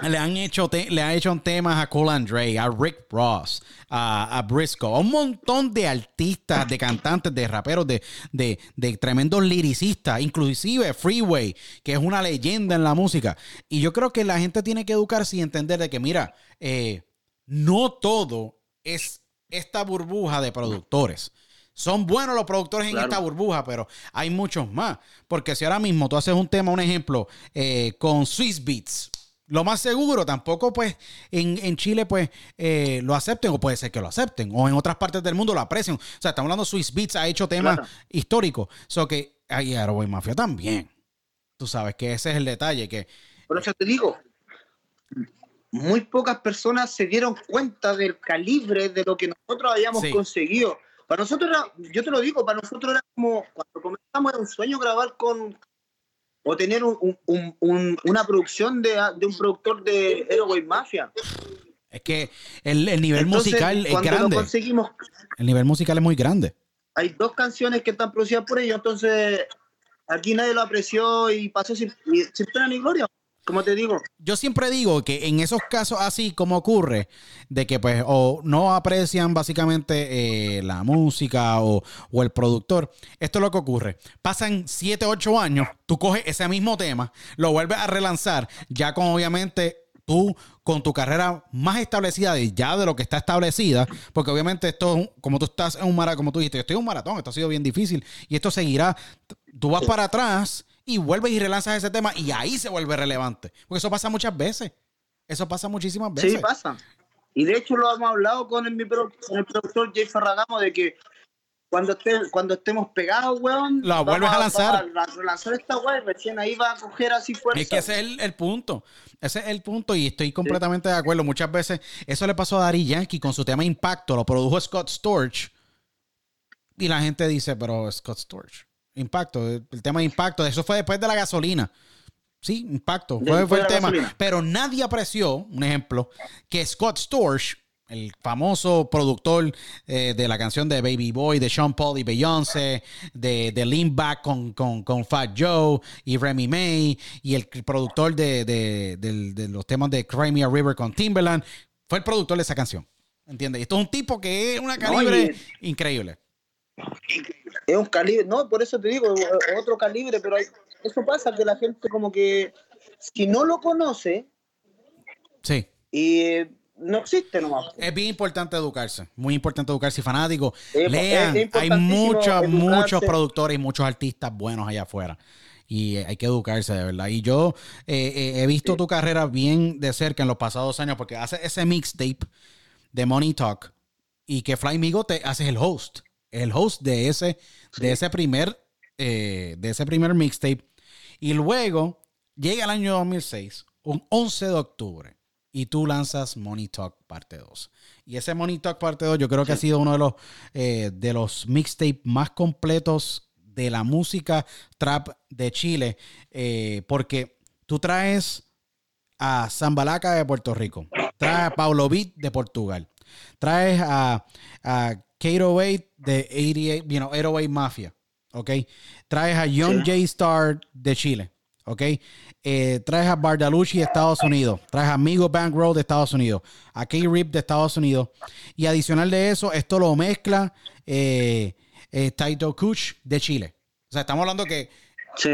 le han hecho te- le han hecho temas a Cole Andre, a Rick Ross, a, a Briscoe, a un montón de artistas, de cantantes, de raperos, de, de, de tremendos liricistas, inclusive Freeway, que es una leyenda en la música. Y yo creo que la gente tiene que educarse y entender de que, mira, eh, no todo es esta burbuja de productores. Son buenos los productores en esta burbuja, pero hay muchos más. Porque si ahora mismo tú haces un tema, un ejemplo, eh, con Swiss Beats, lo más seguro, tampoco pues en, en Chile pues eh, lo acepten o puede ser que lo acepten o en otras partes del mundo lo aprecien. O sea, estamos hablando Swiss Beats ha hecho temas Claro. históricos. So que ahí Aeroboy Mafia también. Tú sabes que ese es el detalle, que Por eso te digo, muy pocas personas se dieron cuenta del calibre de lo que nosotros habíamos Sí. conseguido. Para nosotros era, yo te lo digo, para nosotros era como, cuando comenzamos era un sueño grabar con, o tener un- un- un- un- una producción de, de un productor de Aeroway Mafia. es que el, el nivel Entonces, musical es grande. conseguimos, El nivel musical es muy grande. hay dos canciones que están producidas por ellos, entonces aquí nadie lo apreció y pasó sin, sin pena ni gloria, como te digo. Yo siempre digo que en esos casos así como ocurre, de que pues o no aprecian básicamente eh, la música o, o el productor, esto es lo que ocurre. Pasan 7, 8 años, tú coges ese mismo tema, lo vuelves a relanzar, ya con obviamente tú con tu carrera más establecida de ya de lo que está establecida, porque obviamente esto, como tú estás en un maratón, como tú dijiste, yo estoy en un maratón, esto ha sido bien difícil y esto seguirá. Tú vas para atrás y vuelves y relanzas ese tema y ahí se vuelve relevante, porque eso pasa muchas veces. Eso pasa muchísimas veces. Sí, pasa. Y de hecho lo hemos hablado con el, con el productor Jay Ferragamo de que cuando, esté, cuando estemos pegados, weón, La vuelves a lanzar. a relanzar esta weón, recién ahí va a coger así fuerza. Es que ese es el, el punto. Ese es el punto y estoy completamente de acuerdo. Muchas veces eso le pasó a Dari Yankee con su tema Impacto, lo produjo Scott Storch. Y la gente dice, pero Scott Storch, Impacto, el, el tema de Impacto, eso fue después de la gasolina. Sí, Impacto, fue, fue el tema. gasolina. Pero nadie apreció, un ejemplo, que Scott Storch, el famoso productor eh, de la canción de Baby Boy, de Sean Paul y Beyoncé, de, de Lean Back con, con, con Fat Joe y Remy May, y el productor de, de- de los temas de Cry Me a River con Timberland, fue el productor de esa canción. ¿Entiendes? Y Esto es un tipo que es una calibre increíble. Es un calibre, no, por eso te digo, otro calibre, pero hay- eso pasa que la gente como que si no lo conoce Sí. y eh, no existe nomás. Es bien importante educarse, muy importante educarse y. Es- Lean, hay muchos, muchos productores y muchos artistas buenos allá afuera. Y eh, hay que educarse, de verdad. Y yo eh, eh, he visto tu carrera bien de cerca en los pasados años, porque haces ese mixtape de Money Talk y que Fly Migo te haces el host. El host de ese, de ese primer, eh, de ese primer mixtape. Y luego llega el año 2006, un 11 de octubre, y tú lanzas Money Talk parte 2. Y ese Money Talk parte 2 yo creo que ha sido uno de los, eh, de los mixtapes más completos de la música trap de Chile, eh, porque tú traes a Zambalaca de Puerto Rico, traes a Paulo Beat de Portugal, traes a, a Kato 8 de 88, you know, 808 Mafia, ¿ok? Traes a Young J Star de Chile, ¿ok? Eh, traes a Bardalucci de Estados Unidos, traes a Amigo Bankroll de Estados Unidos, a K-Rip de Estados Unidos, y adicional de eso, esto lo mezcla eh, eh, Taito Kuch de Chile. O sea, estamos hablando que Sí.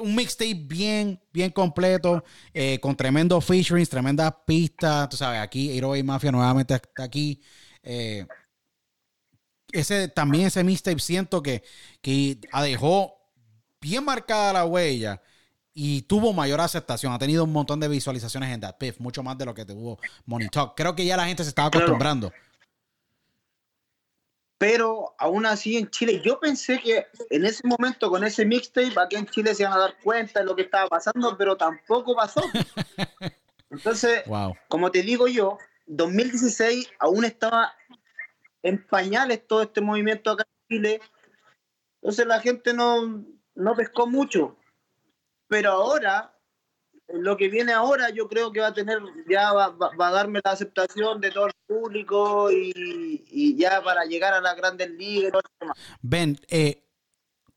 un mixtape bien, bien completo, eh, con tremendos featurings, tremendas pistas. Tú sabes, aquí Hero y Mafia nuevamente está aquí. Eh, ese, también ese mixtape siento que, que dejó bien marcada la huella y tuvo mayor aceptación. Ha tenido un montón de visualizaciones en That Piff, mucho más de lo que tuvo Money Talk. Creo que ya la gente se estaba Claro. acostumbrando. Pero aún así en Chile, yo pensé que en ese momento con ese mixtape aquí en Chile se iban a dar cuenta de lo que estaba pasando, pero tampoco pasó. Entonces, Wow. como te digo yo, 2016 aún estaba en pañales todo este movimiento acá en Chile. Entonces la gente no, no pescó mucho. Pero ahora, lo que viene ahora, yo creo que va a tener, ya va, va- a darme la aceptación de todo el público y, y ya para llegar a las grandes ligas. Ben, eh,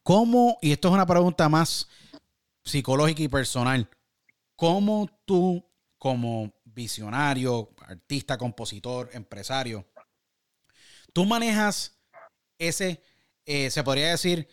¿cómo, y esto es una pregunta más psicológica y personal, cómo tú como visionario, artista, compositor, empresario, tú manejas ese, eh, se podría decir,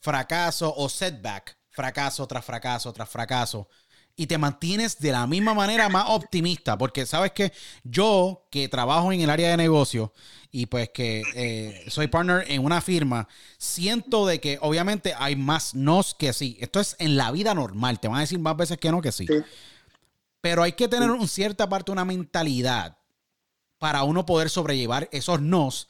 fracaso o setback, fracaso tras fracaso tras fracaso, y te mantienes de la misma manera más optimista, porque sabes que yo que trabajo en el área de negocio y pues que eh, soy partner en una firma, siento de que obviamente hay más nos que sí. Esto es en la vida normal, te van a decir más veces que no que sí. Sí. Pero hay que tener un cierta parte, una mentalidad para uno poder sobrellevar esos nos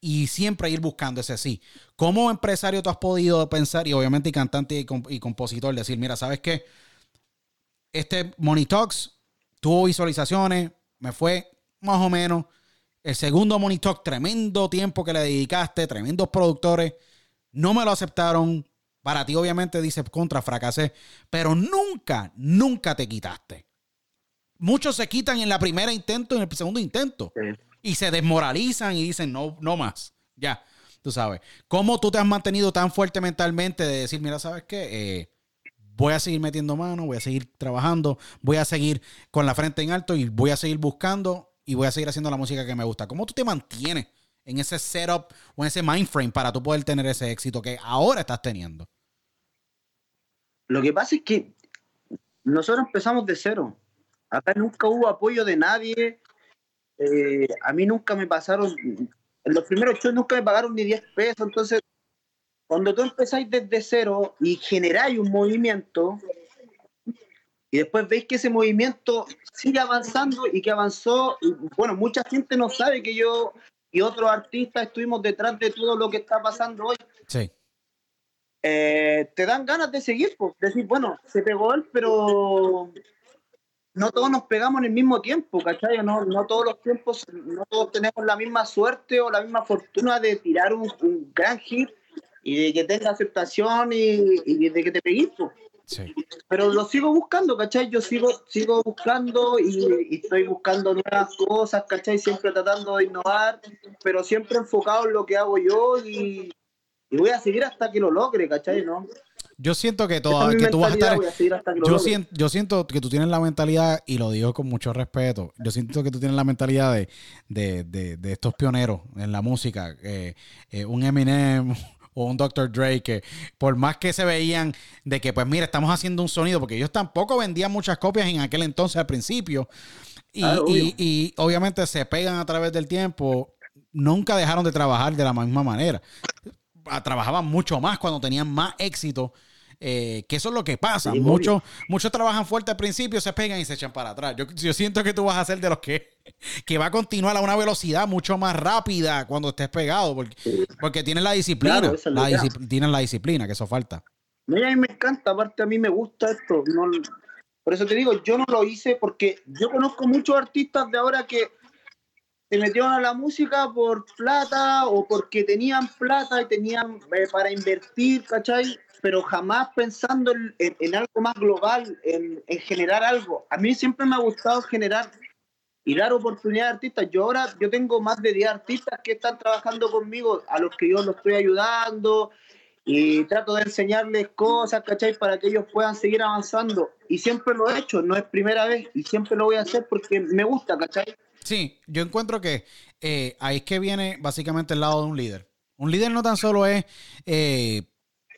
y siempre ir buscando ese sí. Como empresario tú has podido pensar, y obviamente y cantante y, comp- y compositor, decir, mira, ¿sabes qué? Este Money Talks tuvo visualizaciones, me fue más o menos. El segundo Money Talk, tremendo tiempo que le dedicaste, tremendos productores, no me lo aceptaron. Para ti, obviamente, dice contra, fracasé, pero nunca, nunca te quitaste. Muchos se quitan en la primera intento, en el segundo intento y se desmoralizan y dicen no, no más. Ya, tú sabes. ¿Cómo tú te has mantenido tan fuerte mentalmente de decir, mira, ¿sabes qué? Eh, voy a seguir metiendo mano, voy a seguir trabajando, voy a seguir con la frente en alto y voy a seguir buscando y voy a seguir haciendo la música que me gusta. ¿Cómo tú te mantienes en ese setup o en ese mind frame para tú poder tener ese éxito que ahora estás teniendo? Lo que pasa es que nosotros empezamos de cero. Acá nunca hubo apoyo de nadie. Eh, a mí nunca me pasaron, en los primeros shows nunca me pagaron ni 10 pesos. Entonces, cuando tú empezáis desde cero y generáis un movimiento, y después veis que ese movimiento sigue avanzando y que avanzó, y, bueno, mucha gente no sabe que yo y otros artistas estuvimos detrás de todo lo que está pasando hoy. Sí. Eh, te dan ganas de seguir, pues, decir, bueno, se pegó él, pero no todos nos pegamos en el mismo tiempo, ¿cachai? No, no todos los tiempos, no todos tenemos la misma suerte o la misma fortuna de tirar un, un gran hit y de que tenga aceptación y, y de que te pegues. Sí. Pero lo sigo buscando, ¿cachai? Yo sigo, sigo buscando y, y estoy buscando nuevas cosas, ¿cachai? Siempre tratando de innovar, pero siempre enfocado en lo que hago yo y, y voy a seguir hasta que lo logre, ¿cachai? ¿No? Yo siento que, toda, es que tú vas a estar. a Yo siento, yo siento que tú tienes la mentalidad, y lo digo con mucho respeto, yo siento que tú tienes la mentalidad de, de, de, de estos pioneros en la música, eh, eh, un Eminem o un Dr. Dre, que por más que se veían de que, pues mira, estamos haciendo un sonido, porque ellos tampoco vendían muchas copias en aquel entonces al principio, Ah, y- y obviamente se pegan a través del tiempo, nunca dejaron de trabajar de la misma manera. Trabajaban mucho más cuando tenían más éxito. eh, que eso es lo que pasa. Sí, muchos, muchos trabajan fuerte al principio, se pegan y se echan para atrás. Yo, yo siento que tú vas a ser de los que, que va a continuar a una velocidad mucho más rápida cuando estés pegado, porque, porque tienes la disciplina. Claro, es la tienes la disciplina, que eso falta. Y a mí me encanta, aparte a mí me gusta esto. No, por eso te digo, yo no lo hice porque yo conozco muchos artistas de ahora que se metieron a la música por plata o porque tenían plata y tenían eh, para invertir, ¿cachai? Pero jamás pensando en, en- en algo más global, en, en generar algo. A mí siempre me ha gustado generar y dar oportunidad a artistas. Yo ahora yo tengo más de 10 artistas que están trabajando conmigo, a los que yo los estoy ayudando y trato de enseñarles cosas, ¿cachai? Para que ellos puedan seguir avanzando. Y siempre lo he hecho, no es primera vez y siempre lo voy a hacer porque me gusta, ¿cachai? Sí, yo encuentro que eh, ahí es que viene básicamente el lado de un líder. Un líder no tan solo es eh,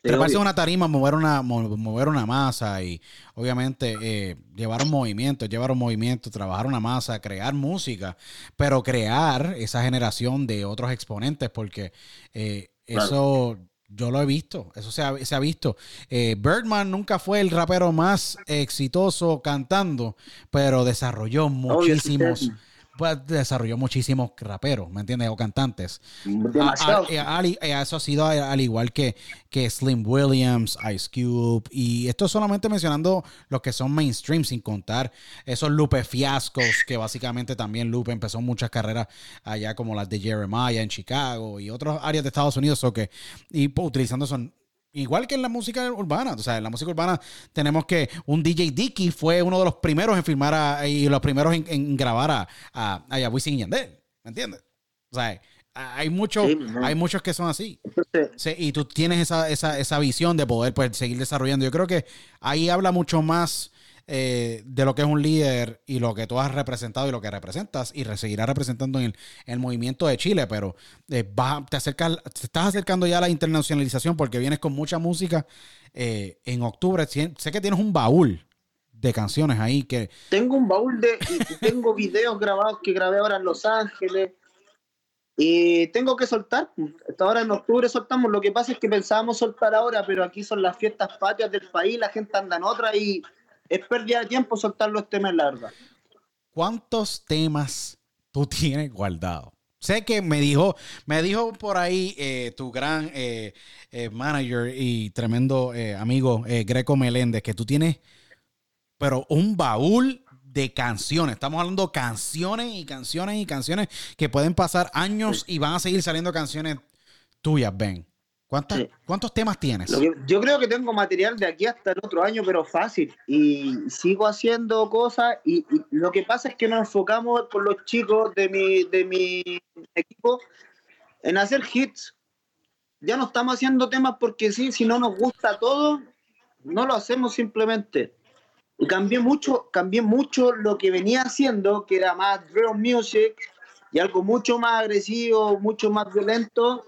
treparse una tarima, mover una, mo- mover una masa y obviamente eh, llevar un movimiento, llevar un movimiento, trabajar una masa, crear música, pero crear esa generación de otros exponentes porque eh, Claro. eso yo lo he visto, eso se ha, se ha visto. Eh, Birdman nunca fue el rapero más exitoso cantando, pero desarrolló muchísimos. Pues, desarrolló muchísimos raperos, ¿me entiendes? O cantantes. Demasiado. A- a- al- eh, eso ha sido al, al igual que, que Slim Williams, Ice Cube, y esto solamente mencionando los que son mainstream, sin contar esos Lupe fiascos, que básicamente también Lupe empezó muchas carreras allá como las de Jeremiah en Chicago y otras áreas de Estados Unidos, o que, y pues, utilizando son Igual que en la música urbana, o sea, en la música urbana tenemos que un DJ Dicky fue uno de los primeros en filmar a- y los primeros en, en grabar a, a, a Wisin y Yandel, ¿me entiendes? O sea, hay muchos, Sí, hay muchos que son así. Sí, y tú tienes esa, esa, esa visión de poder pues, seguir desarrollando. Yo creo que ahí habla mucho más eh, de lo que es un líder y lo que tú has representado y lo que representas y seguirás representando en el, en el movimiento de Chile, pero eh, te, acercas, estás acercando ya a la internacionalización porque vienes con mucha música. eh, en octubre sé que tienes un baúl de canciones ahí que tengo un baúl de. tengo videos grabados que grabé ahora en Los Ángeles. Y tengo que soltar. Hasta ahora en octubre soltamos. Lo que pasa es que pensábamos soltar ahora, pero aquí son las fiestas patrias del país, la gente anda en otra y es pérdida de tiempo soltarlo este mes, la verdad. ¿cuántos temas tú tienes guardado? Sé que me dijo, me dijo por ahí eh, tu gran eh, eh, manager y tremendo amigo Greco Meléndez que tú tienes, pero un baúl de canciones. Estamos hablando canciones y canciones y canciones que pueden pasar años y van a seguir saliendo canciones tuyas, Ben. ¿Cuántas, Sí. ¿Cuántos temas tienes? Que- yo creo que tengo material de aquí hasta el otro año, pero fácil. Y sigo haciendo cosas. Y, y lo que pasa es que nos enfocamos con los chicos de mi, de mi equipo en hacer hits. Ya no estamos haciendo temas porque sí, si no nos gusta todo, no lo hacemos simplemente. Y cambié mucho, cambié mucho lo que venía haciendo, que era más drill music y algo mucho más agresivo, mucho más violento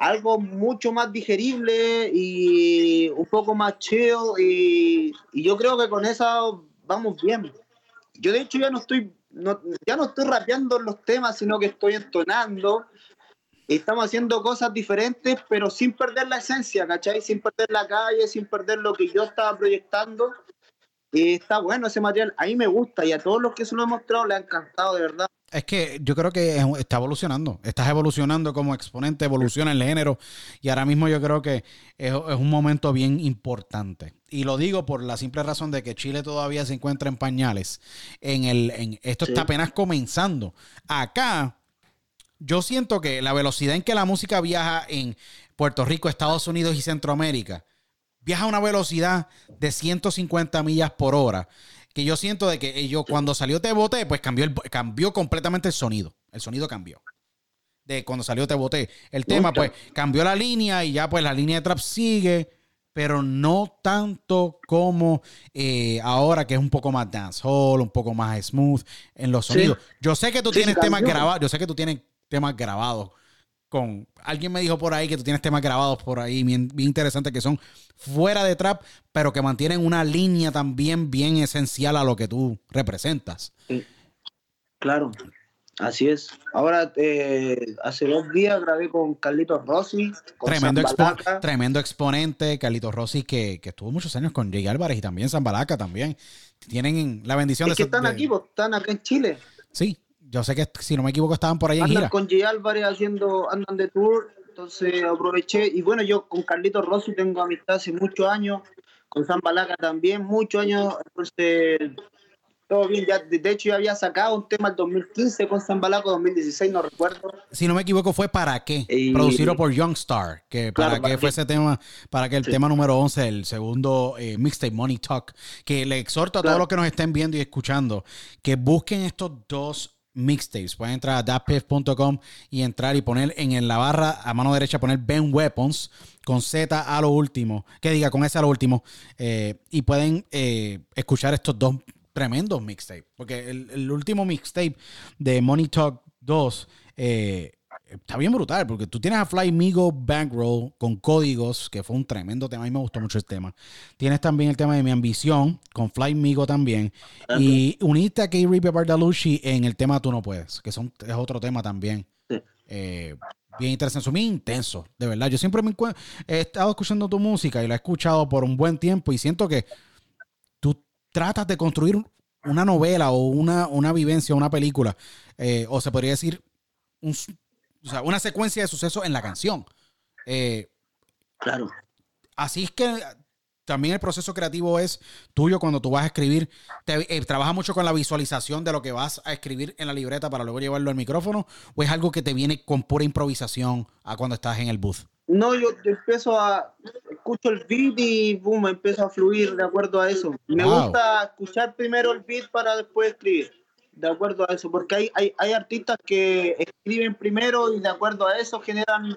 algo mucho más digerible y un poco más chill y, y yo creo que con eso vamos bien. yo de hecho ya no estoy, no, ya no estoy rapeando los temas, sino que estoy entonando. Estamos haciendo cosas diferentes, pero sin perder la esencia, ¿cachai? Sin perder la calle, sin perder lo que yo estaba proyectando. Y está bueno ese material, a mí me gusta y a todos los que se lo he mostrado le ha encantado, de verdad. Es que yo creo que es- está evolucionando. Estás evolucionando como exponente, evoluciona el género. Y ahora mismo yo creo que es, es un momento bien importante. Y lo digo por la simple razón de que Chile todavía se encuentra en pañales. En el, en, esto Sí. está apenas comenzando. Acá, yo siento que la velocidad en que la música viaja en Puerto Rico, Estados Unidos y Centroamérica, viaja a una velocidad de 150 millas por hora. Que yo siento de que yo cuando salió Te Boté, pues cambió, el, cambió completamente el sonido. El sonido cambió. De cuando salió Te Boté. El tema, pues, cambió la línea y ya pues la línea de trap sigue, pero no tanto como eh, ahora que es un poco más dancehall, un poco más smooth en los Sí. sonidos. Yo sé que tú Sí, tienes temas grabados, yo sé que tú tienes temas grabados con alguien me dijo por ahí que tú tienes temas grabados por ahí bien, bien interesantes que son fuera de trap, pero que mantienen una línea también bien esencial a lo que tú representas. Claro, así es. Ahora, eh, hace dos días grabé con Carlitos Rossi. Con Tremendo, expo- Zambalaca. tremendo exponente, Carlitos Rossi, que, que estuvo muchos años con Jay Álvarez y también Zambalaca también. Tienen la bendición Es de que están de- aquí, pues, están acá en Chile. Sí, yo sé que si no me equivoco estaban por ahí en gira. con Jay Álvarez haciendo, andan de tour, entonces aproveché. Y bueno, yo con Carlitos Rossi tengo amistad hace muchos años, con Zambalaca también, muchos años, entonces todo bien. Ya, de hecho, yo había sacado un tema el 2015 con Zambalaca, 2016, no recuerdo. Si no me equivoco fue Para qué, Y- producido por Youngstar, que Claro, para qué fue ese tema, para que el Sí. tema número 11, el segundo eh, mixtape Money Talk, que le exhorto a todos los que nos estén viendo y escuchando que busquen estos dos mixtapes. Pueden entrar a datpiff.com y entrar y poner en la barra a mano derecha poner Ben Weapons con Z a lo último, que diga con S a lo último, eh, y pueden eh, escuchar estos dos tremendos mixtapes. Porque el, el último mixtape de Money Talk 2 eh, está bien brutal, porque tú tienes a Fly Migo Bankroll con códigos, que fue un tremendo tema. A mí me gustó mucho el tema. Tienes también el tema de Mi Ambición con Fly Migo también. Y uniste a K-Reaper Bardalucci en el tema Tú No Puedes, que son, es otro tema también. Sí. Eh, bien interesante, son bien intenso, de verdad. Yo siempre me encuentro, he estado escuchando tu música y la he escuchado por un buen tiempo y siento que tú tratas de construir una novela o una, una vivencia, una película, eh, o se podría decir un o sea, una secuencia de sucesos en la canción. Eh, Claro. así es que también el proceso creativo es tuyo cuando tú vas a escribir. Te, eh, ¿Trabajas mucho con la visualización de lo que vas a escribir en la libreta para luego llevarlo al micrófono? ¿O es algo que te viene con pura improvisación a cuando estás en el booth? No, yo, yo empiezo a escucho el beat y boom, empiezo a fluir de acuerdo a eso. Me Wow. gusta escuchar primero el beat para después escribir, de acuerdo a eso, porque hay, hay, hay artistas que escriben primero y de acuerdo a eso generan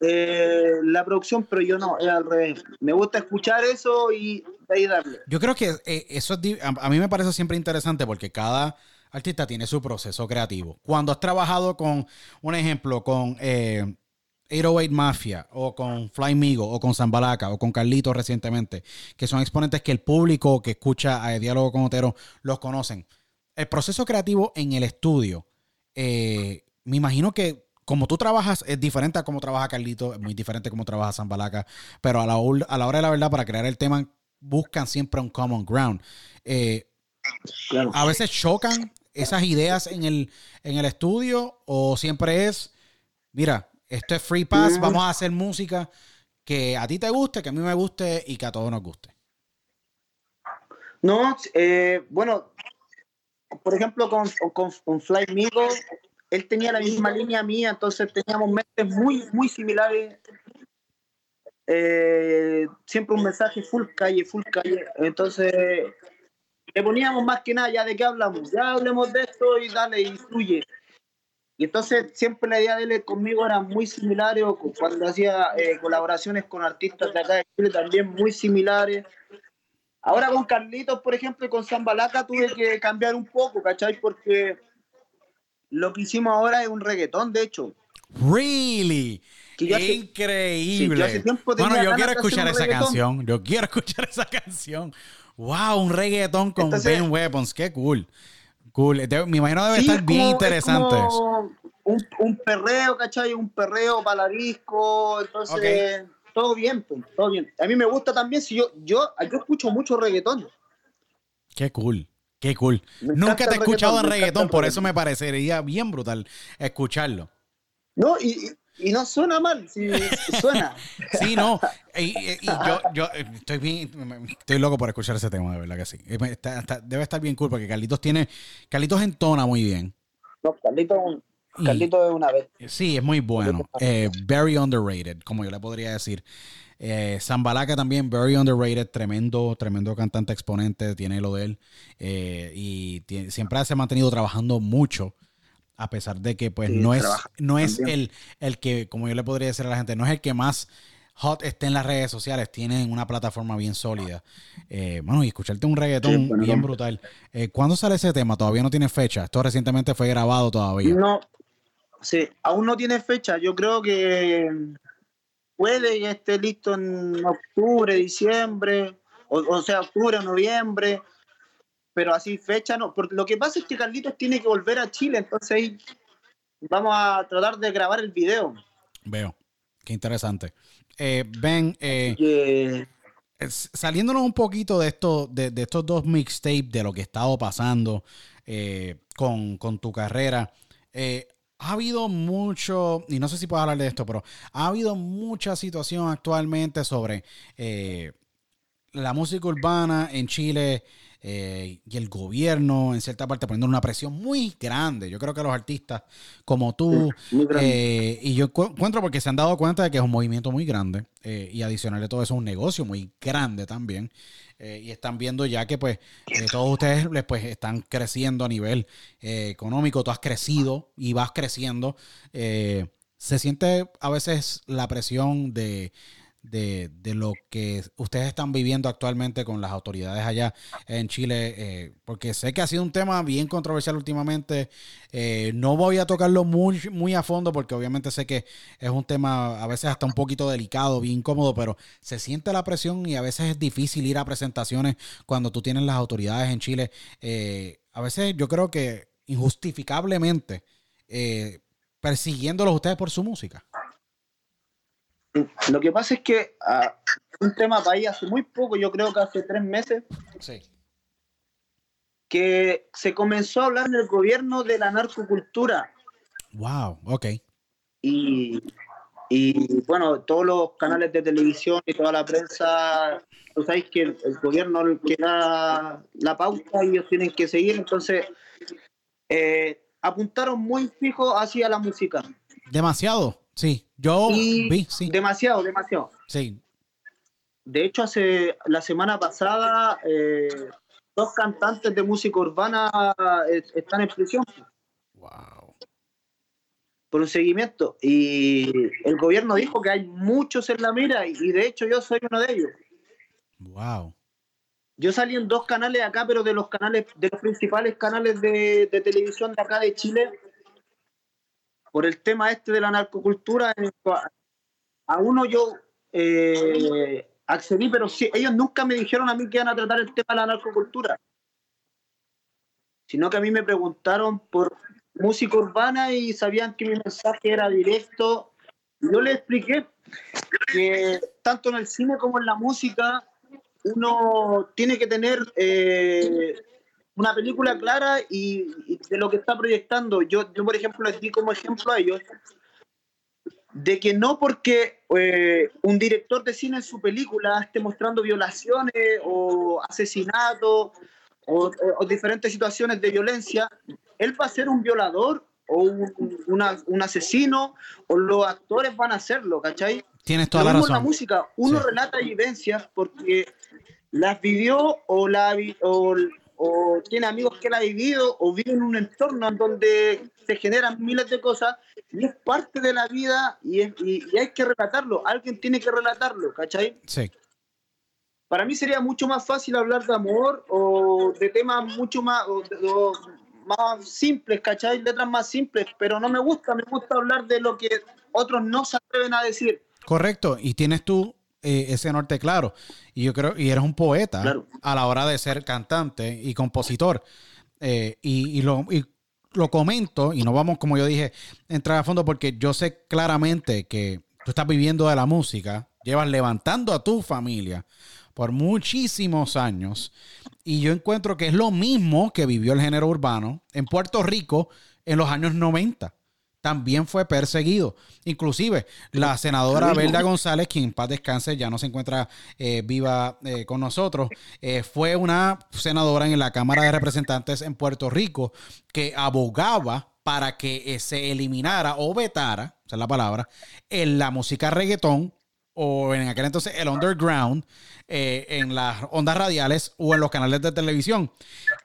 eh, la producción, pero yo no, es al revés. Me gusta escuchar eso y ahí darle. Yo creo que eh, eso es, a, mí me parece siempre interesante porque cada artista tiene su proceso creativo. Cuando has trabajado con, un ejemplo, con eh, 808 Mafia o con Fly Migo o con Zambalaca o con Carlitos recientemente, que son exponentes que el público que escucha a Diálogo con Otero los conocen. El proceso creativo en el estudio, eh, me imagino que como tú trabajas es diferente a cómo trabaja Carlito, es muy diferente a cómo trabaja Zambalaca, pero a la, a la hora de la verdad, para crear el tema, buscan siempre un common ground. Eh, Claro. a veces chocan esas ideas en el, en el estudio o siempre es, mira, esto es free pass, vamos a hacer música que a ti te guste, que a mí me guste y que a todos nos guste. No, eh, bueno, por ejemplo, con, con, con Fly Migo, él tenía la misma línea mía, entonces teníamos mentes muy, muy similares. Eh, siempre un mensaje full calle, full calle. Entonces, le poníamos más que nada, ya de qué hablamos, ya hablemos de esto y dale, y fluye. Y entonces siempre la idea de él conmigo era muy similar, cuando hacía eh, colaboraciones con artistas de acá de Chile también muy similares. Ahora con Carlitos, por ejemplo, y con Zambalaca tuve que cambiar un poco, ¿cachai? Porque lo que hicimos ahora es un reggaetón, de hecho. Really? Que yo hace- Increíble. sí, yo bueno, yo quiero escuchar esa reggaetón. canción. Yo quiero escuchar esa canción. Wow, un reggaetón con Entonces- Ben Weapons. Qué cool. Cool. Me imagino debe Sí, estar es bien como- interesante. como Un, un perreo, ¿cachai? Un perreo para la disco. Todo bien, pues, todo bien. A mí me gusta también, si yo, yo, yo escucho mucho reggaetón. Qué cool. Qué cool. Me Nunca te he escuchado en reggaetón, por eso me parecería bien brutal escucharlo. No, y, y- no suena mal, sí, suena. Sí, no. Y, y- y yo, yo eh, estoy bien, estoy loco por escuchar ese tema, de verdad que sí. Eh, está- está- debe estar bien cool porque Carlitos tiene, Carlitos entona muy bien. No, Carlito, Y- Carlito es una vez. Sí, es muy bueno. Eh, very underrated, como yo le podría decir. Eh, Zambalaca también, very underrated, tremendo, tremendo cantante exponente, tiene lo de él. Eh, y siempre se ha mantenido trabajando mucho, a pesar de que pues Sí, no es, no es el, el que, como yo le podría decir a la gente, no es el que más hot esté en las redes sociales, tienen una plataforma bien sólida. Eh, bueno, y escucharte un reggaetón Sí, bueno, bien brutal. Eh, ¿Cuándo sale ese tema? Todavía no tiene fecha. Esto recientemente fue grabado todavía. No, sí, aún no tiene fecha. Yo creo que puede que esté listo en octubre, diciembre, o, o sea, octubre o noviembre, pero así fecha no. Porque lo que pasa es que Carlitos tiene que volver a Chile, entonces ahí vamos a tratar de grabar el video. Veo. Qué interesante. Eh, ben, eh, saliéndonos un poquito de, esto, de, de estos dos mixtapes, de lo que ha estado pasando eh, con, con tu carrera, eh, ha habido mucho, y no sé si puedo hablar de esto, pero ha habido mucha situación actualmente sobre eh, la música urbana en Chile eh, y el gobierno, en cierta parte, poniendo una presión muy grande. Yo creo que los artistas como tú, grande. eh, y yo cu- encuentro porque se han dado cuenta de que es un movimiento muy grande eh, y adicional de todo eso es un negocio muy grande también. Eh, y están viendo ya que pues eh, todos ustedes les, pues, están creciendo a nivel eh, económico, tú has crecido y vas creciendo. se siente a veces la presión de, de, de lo que ustedes están viviendo actualmente con las autoridades allá en Chile, eh, porque sé que ha sido un tema bien controversial últimamente. Eh, no voy a tocarlo muy, muy a fondo porque obviamente sé que es un tema a veces hasta un poquito delicado, bien incómodo, pero se siente la presión y a veces es difícil ir a presentaciones cuando tú tienes las autoridades en Chile. Eh, a veces yo creo que injustificablemente persiguiéndolos ustedes por su música. Lo que pasa es que ah, un tema para ahí hace muy poco, yo creo que hace tres meses, Sí. que se comenzó a hablar en el gobierno de la narcocultura. Wow, ok. y, y, bueno, todos los canales de televisión y toda la prensa, tú sabéis que el, el gobierno que da la pauta y ellos tienen que seguir, entonces eh, apuntaron muy fijo hacia la música. Demasiado, sí. Yo Y vi, sí. Demasiado, demasiado. Sí. De hecho, hace la semana pasada, eh, dos cantantes de música urbana eh, están en prisión Wow. por un seguimiento. Y el gobierno dijo que hay muchos en la mira y de hecho yo soy uno de ellos. Wow. Yo salí en dos canales acá, pero de los canales, de los principales canales de, de televisión de acá de Chile, por el tema este de la narcocultura, a uno yo eh, accedí, pero sí, ellos nunca me dijeron a mí que iban a tratar el tema de la narcocultura, sino que a mí me preguntaron por música urbana y sabían que mi mensaje era directo. Yo les expliqué que tanto en el cine como en la música uno tiene que tener eh, una película clara y, y de lo que está proyectando. Yo, yo, por ejemplo, les di como ejemplo a ellos de que no porque eh, un director de cine en su película esté mostrando violaciones o asesinatos o, o- diferentes situaciones de violencia, él va a ser un violador o un, una- un asesino o los actores van a hacerlo, ¿cachai? Tienes toda Lo la en la razón. música, uno Sí. relata vivencias porque las vivió o, la, o, o tiene amigos que la ha vivido o vive en un entorno en donde se generan miles de cosas y es parte de la vida y, es- y- y hay que relatarlo, alguien tiene que relatarlo, ¿cachai? Sí. Para mí sería mucho más fácil hablar de amor o de temas mucho más, o de- o más simples, ¿cachai? Letras más simples, pero no me gusta, me gusta hablar de lo que otros no se atreven a decir. Correcto, y tienes tú eh, ese norte claro. Y yo creo, y eres un poeta Claro. a la hora de ser cantante y compositor. Eh, y, y lo, y lo comento, y no vamos, como yo dije, entrar a fondo, porque yo sé claramente que tú estás viviendo de la música, llevas levantando a tu familia por muchísimos años. Y yo encuentro que es lo mismo que vivió el género urbano en Puerto Rico en los años 90. También fue perseguido. Inclusive la senadora. Belda González, quien en paz descanse, ya no se encuentra eh, viva eh, con nosotros, eh, fue una senadora en la Cámara de Representantes en Puerto Rico que abogaba para que se eliminara o vetara, esa es la palabra, en la música reggaetón o en aquel entonces el underground eh, en las ondas radiales o en los canales de televisión.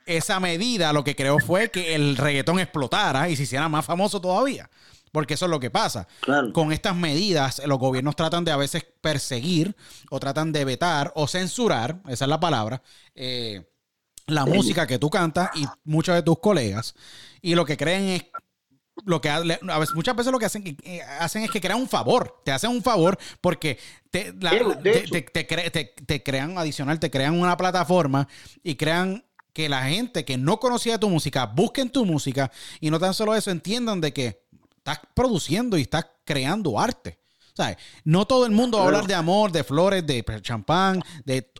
Esa medida lo que creó fue que el reggaetón explotara y se hiciera más famoso todavía. Porque eso es lo que pasa. Claro. Con estas medidas, los gobiernos tratan de a veces perseguir o tratan de vetar o censurar, esa es la palabra, eh, la música que tú cantas y muchos de tus colegas. Y lo que creen es lo que a veces, muchas veces lo que hacen, eh, hacen es que crean un favor, te hacen un favor porque te, la- te- cre- crean adicional, te crean una plataforma y crean que la gente que no conocía tu música busquen tu música y no tan solo eso, entiendan de que estás produciendo y estás creando arte. ¿Sabes? No todo el mundo va a hablar de amor, de flores, de champán, de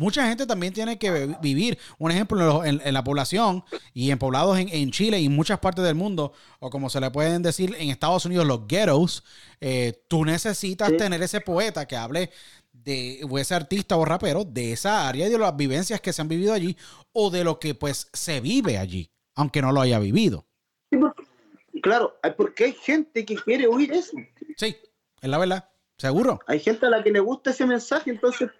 mucha gente también tiene que vi- vivir. Un ejemplo, en, en- la población y en poblados en, en Chile y en muchas partes del mundo, o como se le pueden decir en Estados Unidos, los ghettos, eh, tú necesitas Sí. tener ese poeta que hable de, o ese artista o rapero de esa área y de las vivencias que se han vivido allí o de lo que pues se vive allí, aunque no lo haya vivido. Sí, porque- Claro, porque hay gente que quiere oír eso. Sí, es la verdad, seguro. Hay gente a la que le gusta ese mensaje, entonces,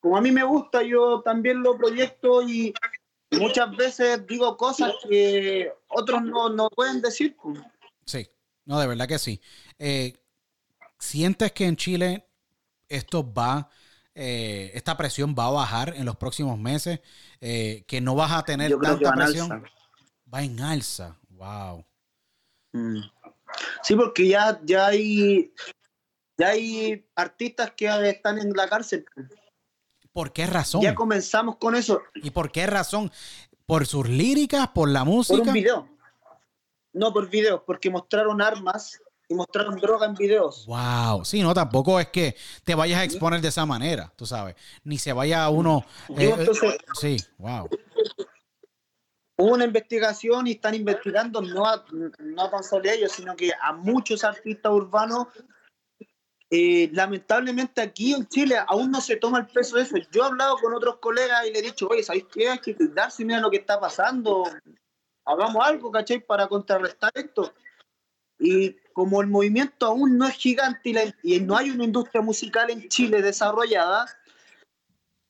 como a mí me gusta, yo también lo proyecto y muchas veces digo cosas que otros no, no pueden decir. Sí, no, de verdad que sí. Eh, ¿Sientes que en Chile esto va, eh, esta presión va a bajar en los próximos meses? Eh, que no vas a tener Yo tanta presión. alza. Va en alza. Wow. Mm. Sí, porque ya, ya hay ya hay artistas que están en la cárcel. ¿Por qué razón? Ya comenzamos con eso ¿Y por qué razón? ¿Por sus líricas? ¿Por la por música? un video. No por videos, porque mostraron armas y mostraron droga en videos. Wow, sí, no, tampoco es que te vayas a exponer de esa manera, tú sabes, ni se vaya a uno. Yo, eh, entonces- sí, wow. Hubo una investigación y están investigando no a, no tan solo a ellos, sino que a muchos artistas urbanos. Eh, lamentablemente aquí en Chile aún no se toma el peso de eso. Yo he hablado con otros colegas y le he dicho, oye, ¿sabéis qué? Hay que cuidarse, mira lo que está pasando. Hagamos algo, ¿cachai? Para contrarrestar esto. Y como el movimiento aún no es gigante y, la- y no hay una industria musical en Chile desarrollada,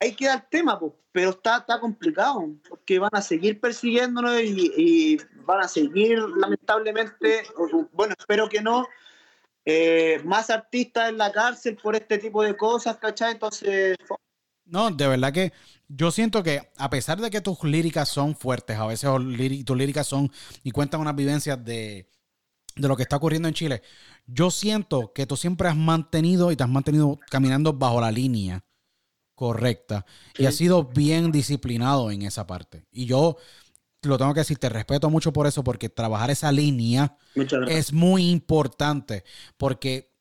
ahí queda el tema, po. pero está, está complicado, porque van a seguir persiguiéndonos y, y van a seguir, lamentablemente, bueno, espero que no, eh, más artistas en la cárcel por este tipo de cosas, ¿cachai? Entonces, No, de verdad que yo siento que a pesar de que tus líricas son fuertes, a veces tus líricas son y cuentan unas vivencias de, de lo que está ocurriendo en Chile, yo siento que tú siempre has mantenido y te has mantenido caminando bajo la línea correcta y has sido bien disciplinado en esa parte. Y yo lo tengo que decir, te respeto mucho por eso, porque trabajar esa línea es muy importante porque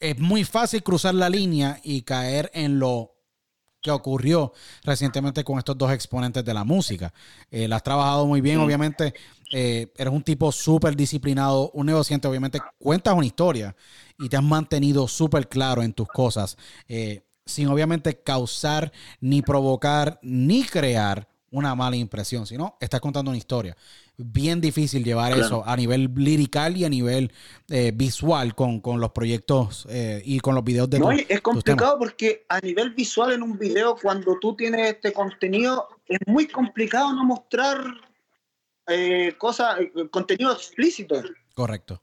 es muy fácil cruzar la línea y caer en lo que ocurrió recientemente con estos dos exponentes de la música. Eh, la has trabajado muy bien, obviamente. eh, eres un tipo súper disciplinado, un negociante, obviamente. Cuentas una historia y te has mantenido súper claro en tus cosas, eh, sin obviamente causar, ni provocar, ni crear una mala impresión, sino estás contando una historia. Bien difícil llevar Claro. eso a nivel lirical y a nivel eh, visual con, con los proyectos eh, y con los videos de No, tu- es complicado porque a nivel visual en un video, cuando tú tienes este contenido, es muy complicado no mostrar eh, cosas, contenido explícito. Correcto.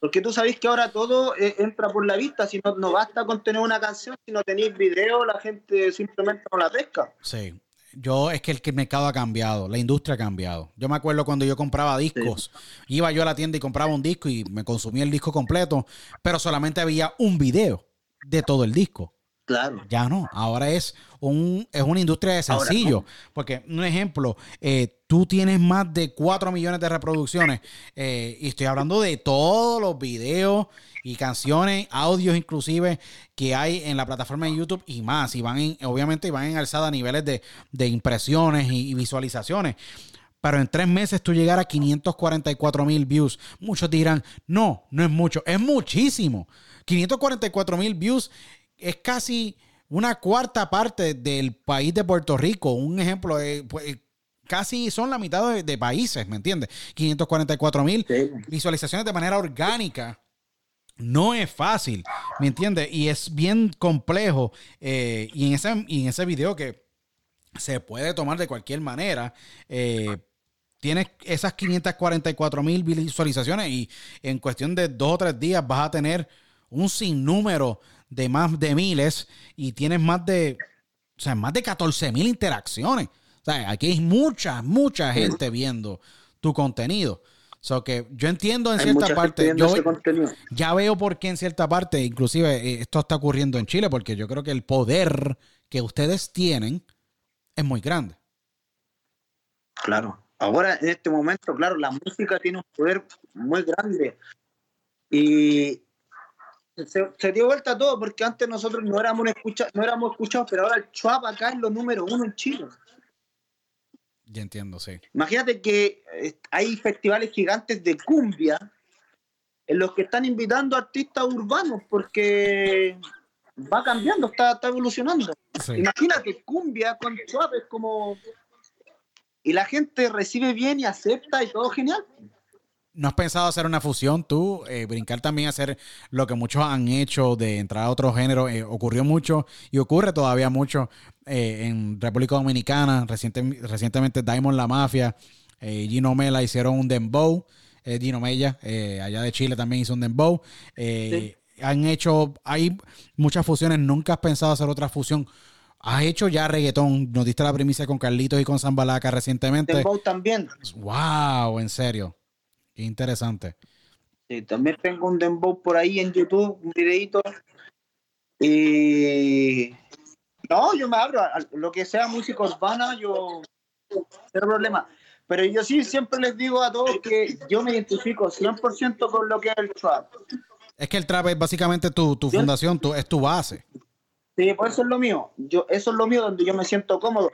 Porque tú sabes que ahora todo entra por la vista, si no, no basta con tener una canción, si no tenéis video, la gente simplemente no la pesca. Sí. Yo es que el, que el mercado ha cambiado, la industria ha cambiado. Yo me acuerdo cuando yo compraba discos, iba yo a la tienda y compraba un disco y me consumía el disco completo, pero solamente había un video de todo el disco. Claro. Ya no, ahora es un es una industria de Ahora sencillo. Porque, un ejemplo, eh, tú tienes más de 4 millones de reproducciones eh, y estoy hablando de todos los videos y canciones, audios inclusive que hay en la plataforma de YouTube y más. Y van en, obviamente van en alzada a niveles de, de impresiones y, y visualizaciones. Pero en tres meses tú llegar a 544 mil views. Muchos dirán, no, no es mucho, es muchísimo. 544 mil views es casi una cuarta parte del país de Puerto Rico. Un ejemplo, eh, pues, eh, casi son la mitad de, de países, ¿me entiendes? 544 mil Sí. visualizaciones de manera orgánica. No es fácil, ¿me entiendes? Y es bien complejo. eh, y, en ese, y en ese video que se puede tomar de cualquier manera, eh, tienes esas 544 mil visualizaciones y en cuestión de dos o tres días vas a tener un sinnúmero de más de miles y tienes más de, o sea, más de 14 mil interacciones. O sea, aquí hay mucha, mucha gente viendo tu contenido. So que yo entiendo en Hay cierta parte, yo ya veo por qué en cierta parte, inclusive eh, esto está ocurriendo en Chile, porque yo creo que el poder que ustedes tienen es muy grande. Claro. Ahora, en este momento, claro, la música tiene un poder muy grande. Y se, se dio vuelta todo, porque antes nosotros no éramos, escucha, no éramos escuchados, pero ahora el Chuap acá es lo número uno en Chile. Ya entiendo, sí. Imagínate que eh, hay festivales gigantes de cumbia en los que están invitando artistas urbanos porque va cambiando, está, está evolucionando. Sí. Imagínate, cumbia con Chuap es como... Y la gente recibe bien y acepta y todo genial. ¿No has pensado hacer una fusión tú? Eh, brincar también a hacer lo que muchos han hecho de entrar a otro género. Eh, ocurrió mucho y ocurre todavía mucho eh, en República Dominicana. Reciente- recientemente Diamond La Mafia, Gino Mela hicieron un dembow. Gino Mella, allá de Chile también hizo un dembow. Han hecho, hay muchas fusiones. Nunca has pensado hacer otra fusión. Has hecho ya reggaetón. Nos diste la primicia con Carlitos y con Zambalaca recientemente. Dembow también. Wow, en serio. Qué interesante. Sí, también tengo un dembow por ahí en YouTube, un videito. Y no, yo me abro a lo que sea música urbana, yo cero problema. Pero yo sí siempre les digo a todos que yo me identifico 100% con lo que es el trap. Es que el trap es básicamente tu, tu fundación, tu, es tu base. Sí, por eso es lo mío. Yo, eso es lo mío donde yo me siento cómodo.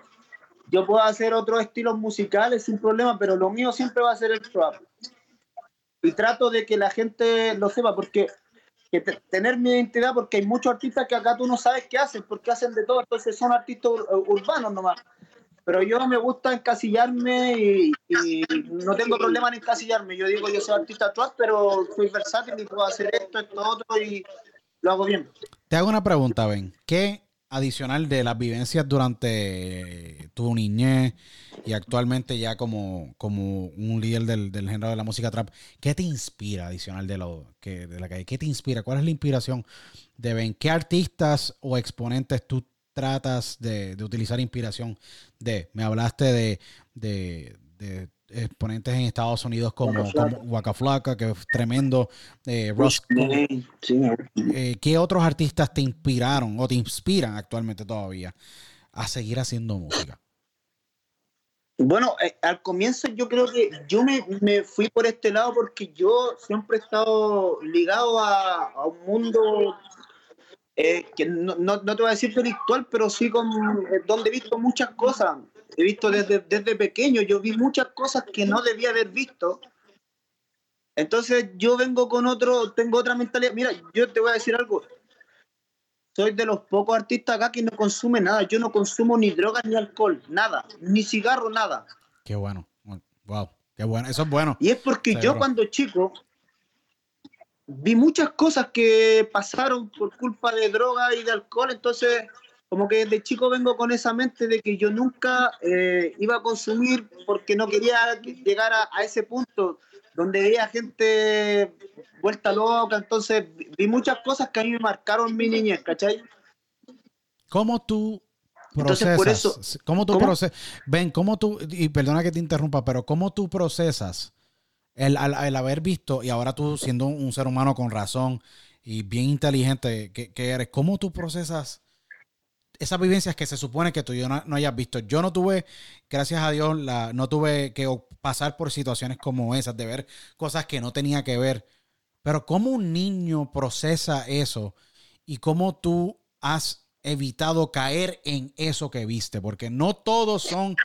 Yo puedo hacer otros estilos musicales sin problema, pero lo mío siempre va a ser el trap. Y trato de que la gente lo sepa, porque que te- tener mi identidad, porque hay muchos artistas que acá tú no sabes qué hacen, porque hacen de todo, entonces son artistas ur- urbanos nomás. Pero yo me gusta encasillarme y, y no tengo problema en encasillarme. Yo digo, yo soy artista trap, pero soy versátil y puedo hacer esto, esto, otro y lo hago bien. Te hago una pregunta, Ben. ¿Qué adicional de las vivencias durante tu niñez y actualmente ya como, como un líder del, del género de la música trap, qué te inspira adicional de lo que de la calle? ¿Qué te inspira? ¿Cuál es la inspiración de Ben? ¿Qué artistas o exponentes tú tratas de, de utilizar inspiración de? Me hablaste de, de, de exponentes en Estados Unidos como, Waka Flocka, que es tremendo, eh, Roscoe, Sí, eh, ¿qué otros artistas te inspiraron o te inspiran actualmente todavía a seguir haciendo música? Bueno, eh, al comienzo yo creo que yo me, me fui por este lado porque yo siempre he estado ligado a, a un mundo eh, que no, no, no te voy a decir delictual, pero sí con, eh, donde he visto muchas cosas. He visto desde, desde pequeño, yo vi muchas cosas que no debía haber visto. Entonces yo vengo con otro, tengo otra mentalidad. Mira, yo te voy a decir algo. Soy de los pocos artistas acá que no consume nada. Yo no consumo ni drogas ni alcohol, nada, ni cigarro, nada. Qué bueno. Wow. Qué bueno. Eso es bueno. Y es porque Seguro. yo cuando chico vi muchas cosas que pasaron por culpa de droga y de alcohol, entonces como que desde chico vengo con esa mente de que yo nunca eh, iba a consumir porque no quería llegar a, a ese punto donde veía gente vuelta loca, entonces vi muchas cosas que a mí me marcaron mi niñez, ¿cachai? ¿Cómo tú procesas? por eso- ¿Cómo tú ¿Cómo? procesas? Ven, ¿cómo tú, y perdona que te interrumpa, pero ¿cómo tú procesas el, al, al haber visto, y ahora tú siendo un ser humano con razón y bien inteligente que, que eres, ¿cómo tú procesas esas vivencias que se supone que tú yo no, no hayas visto? Yo no tuve, gracias a Dios, la, no tuve que pasar por situaciones como esas, de ver cosas que no tenía que ver. Pero ¿cómo un niño procesa eso y cómo tú has evitado caer en eso que viste? Porque no todos son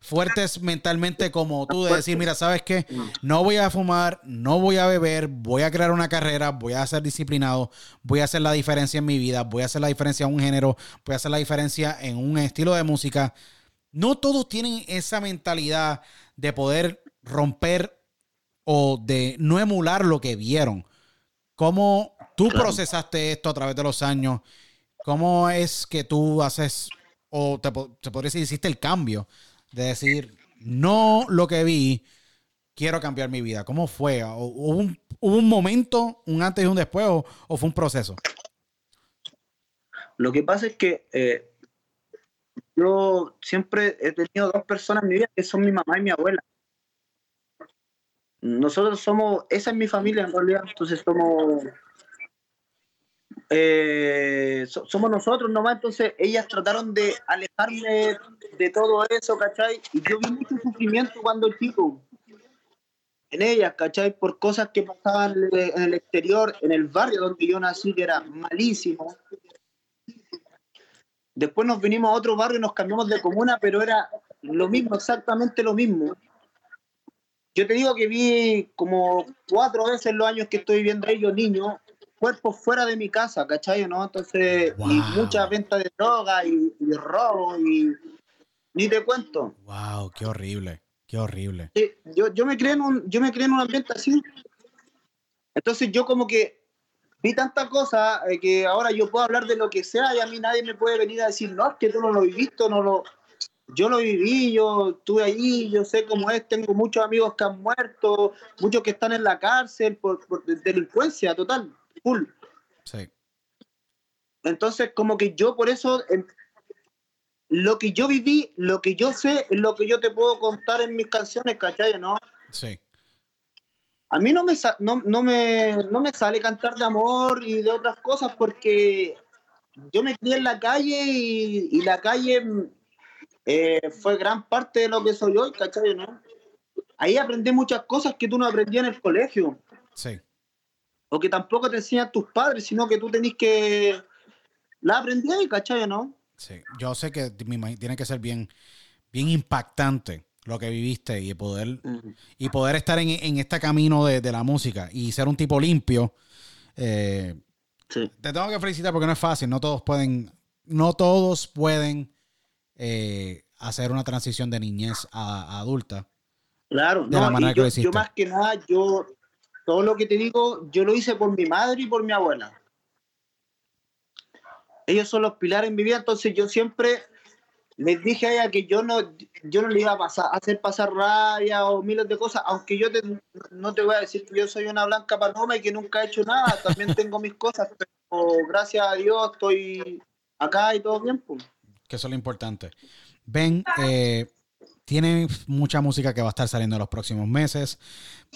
fuertes mentalmente como tú de decir, mira, ¿sabes qué? No voy a fumar, no voy a beber, voy a crear una carrera, voy a ser disciplinado, voy a hacer la diferencia en mi vida, voy a hacer la diferencia en un género, voy a hacer la diferencia en un estilo de música. No todos tienen esa mentalidad de poder romper o de no emular lo que vieron. ¿Cómo tú procesaste esto a través de los años? ¿Cómo es que tú haces, o te, te podría decir, hiciste el cambio de decir, no lo que vi, quiero cambiar mi vida? ¿Cómo fue? ¿O- ¿Hubo un, hubo un momento, un antes y un después, o, o fue un proceso? Lo que pasa es que eh, yo siempre he tenido dos personas en mi vida que son mi mamá y mi abuela. Nosotros somos, esa es mi familia en realidad, entonces somos, eh, so- somos nosotros nomás, entonces ellas trataron de alejarme de todo eso, ¿cachai? Y yo vi mucho sufrimiento cuando chico en ellas, ¿cachai? Por cosas que pasaban en el- exterior, en el barrio donde yo nací, que era malísimo. Después nos vinimos a otro barrio y nos cambiamos de comuna, pero era lo mismo, exactamente lo mismo. Yo te digo que vi como cuatro veces los años que estoy viviendo ahí, yo niño, cuerpos fuera de mi casa, ¿cachai? ¿no? Entonces, y Wow. mucha venta de droga y, y robo y ni te cuento. Wow, qué horrible, qué horrible. Yo, yo me crié en un, yo me crié en un ambiente así. Entonces yo como que vi tanta cosa eh, que ahora yo puedo hablar de lo que sea y a mí nadie me puede venir a decir, no, es que tú no lo viviste, no lo... Yo lo viví, yo estuve allí, yo sé cómo es, tengo muchos amigos que han muerto, muchos que están en la cárcel por, por delincuencia total, full. Sí, Entonces, como que yo por eso, lo que yo viví, lo que yo sé, es lo que yo te puedo contar en mis canciones, ¿cachai? ¿No? sí. A mí no me, no, no me, no me sale cantar de amor y de otras cosas porque yo me crié en la calle y, y la calle eh, fue gran parte de lo que soy hoy, ¿cachai? ¿no? Ahí aprendí muchas cosas que tú no aprendías en el colegio Sí, o que tampoco te enseñan tus padres, sino que tú tenés que... La aprendí ahí, ¿cachai? ¿no? sí. Yo sé que tiene que ser bien, bien impactante lo que viviste y poder, y poder estar en, en este camino de, de la música y ser un tipo limpio. eh, Sí. te tengo que felicitar porque no es fácil. No todos pueden, no todos pueden eh, hacer una transición de niñez a, a adulta. Claro, De la no, manera y que lo yo más que nada, yo todo lo que te digo, yo lo hice por mi madre y por mi abuela. Ellos son los pilares en mi vida, entonces yo siempre les dije a ella que yo no, yo no le iba a pasar, hacer pasar rabia o miles de cosas, aunque yo no te voy a decir que yo soy una blanca paloma y que nunca he hecho nada, también tengo mis cosas, pero gracias a Dios estoy acá y todo bien. pues. que eso es lo importante. Ben, eh, tiene mucha música que va a estar saliendo en los próximos meses.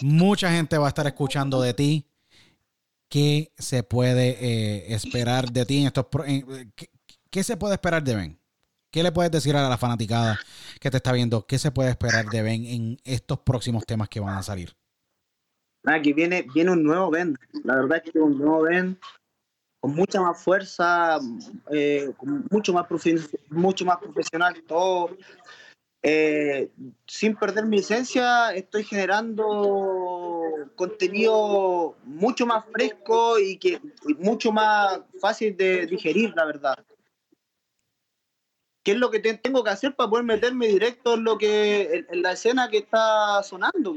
Mucha gente va a estar escuchando de ti. ¿Qué se puede eh, esperar de ti en estos... en- ¿qué, se puede esperar de Ben? ¿Qué le puedes decir a la fanaticada que te está viendo? ¿Qué se puede esperar de Ben en estos próximos temas que van a salir? Nada, que viene, viene un nuevo Ben. La verdad es que un nuevo Ben con mucha más fuerza, eh, con mucho más, mucho más profesional todo. Eh, sin perder mi esencia, estoy generando contenido mucho más fresco y que y mucho más fácil de digerir, la verdad. ¿Qué es lo que te- tengo que hacer para poder meterme directo en lo que en, en la escena que está sonando?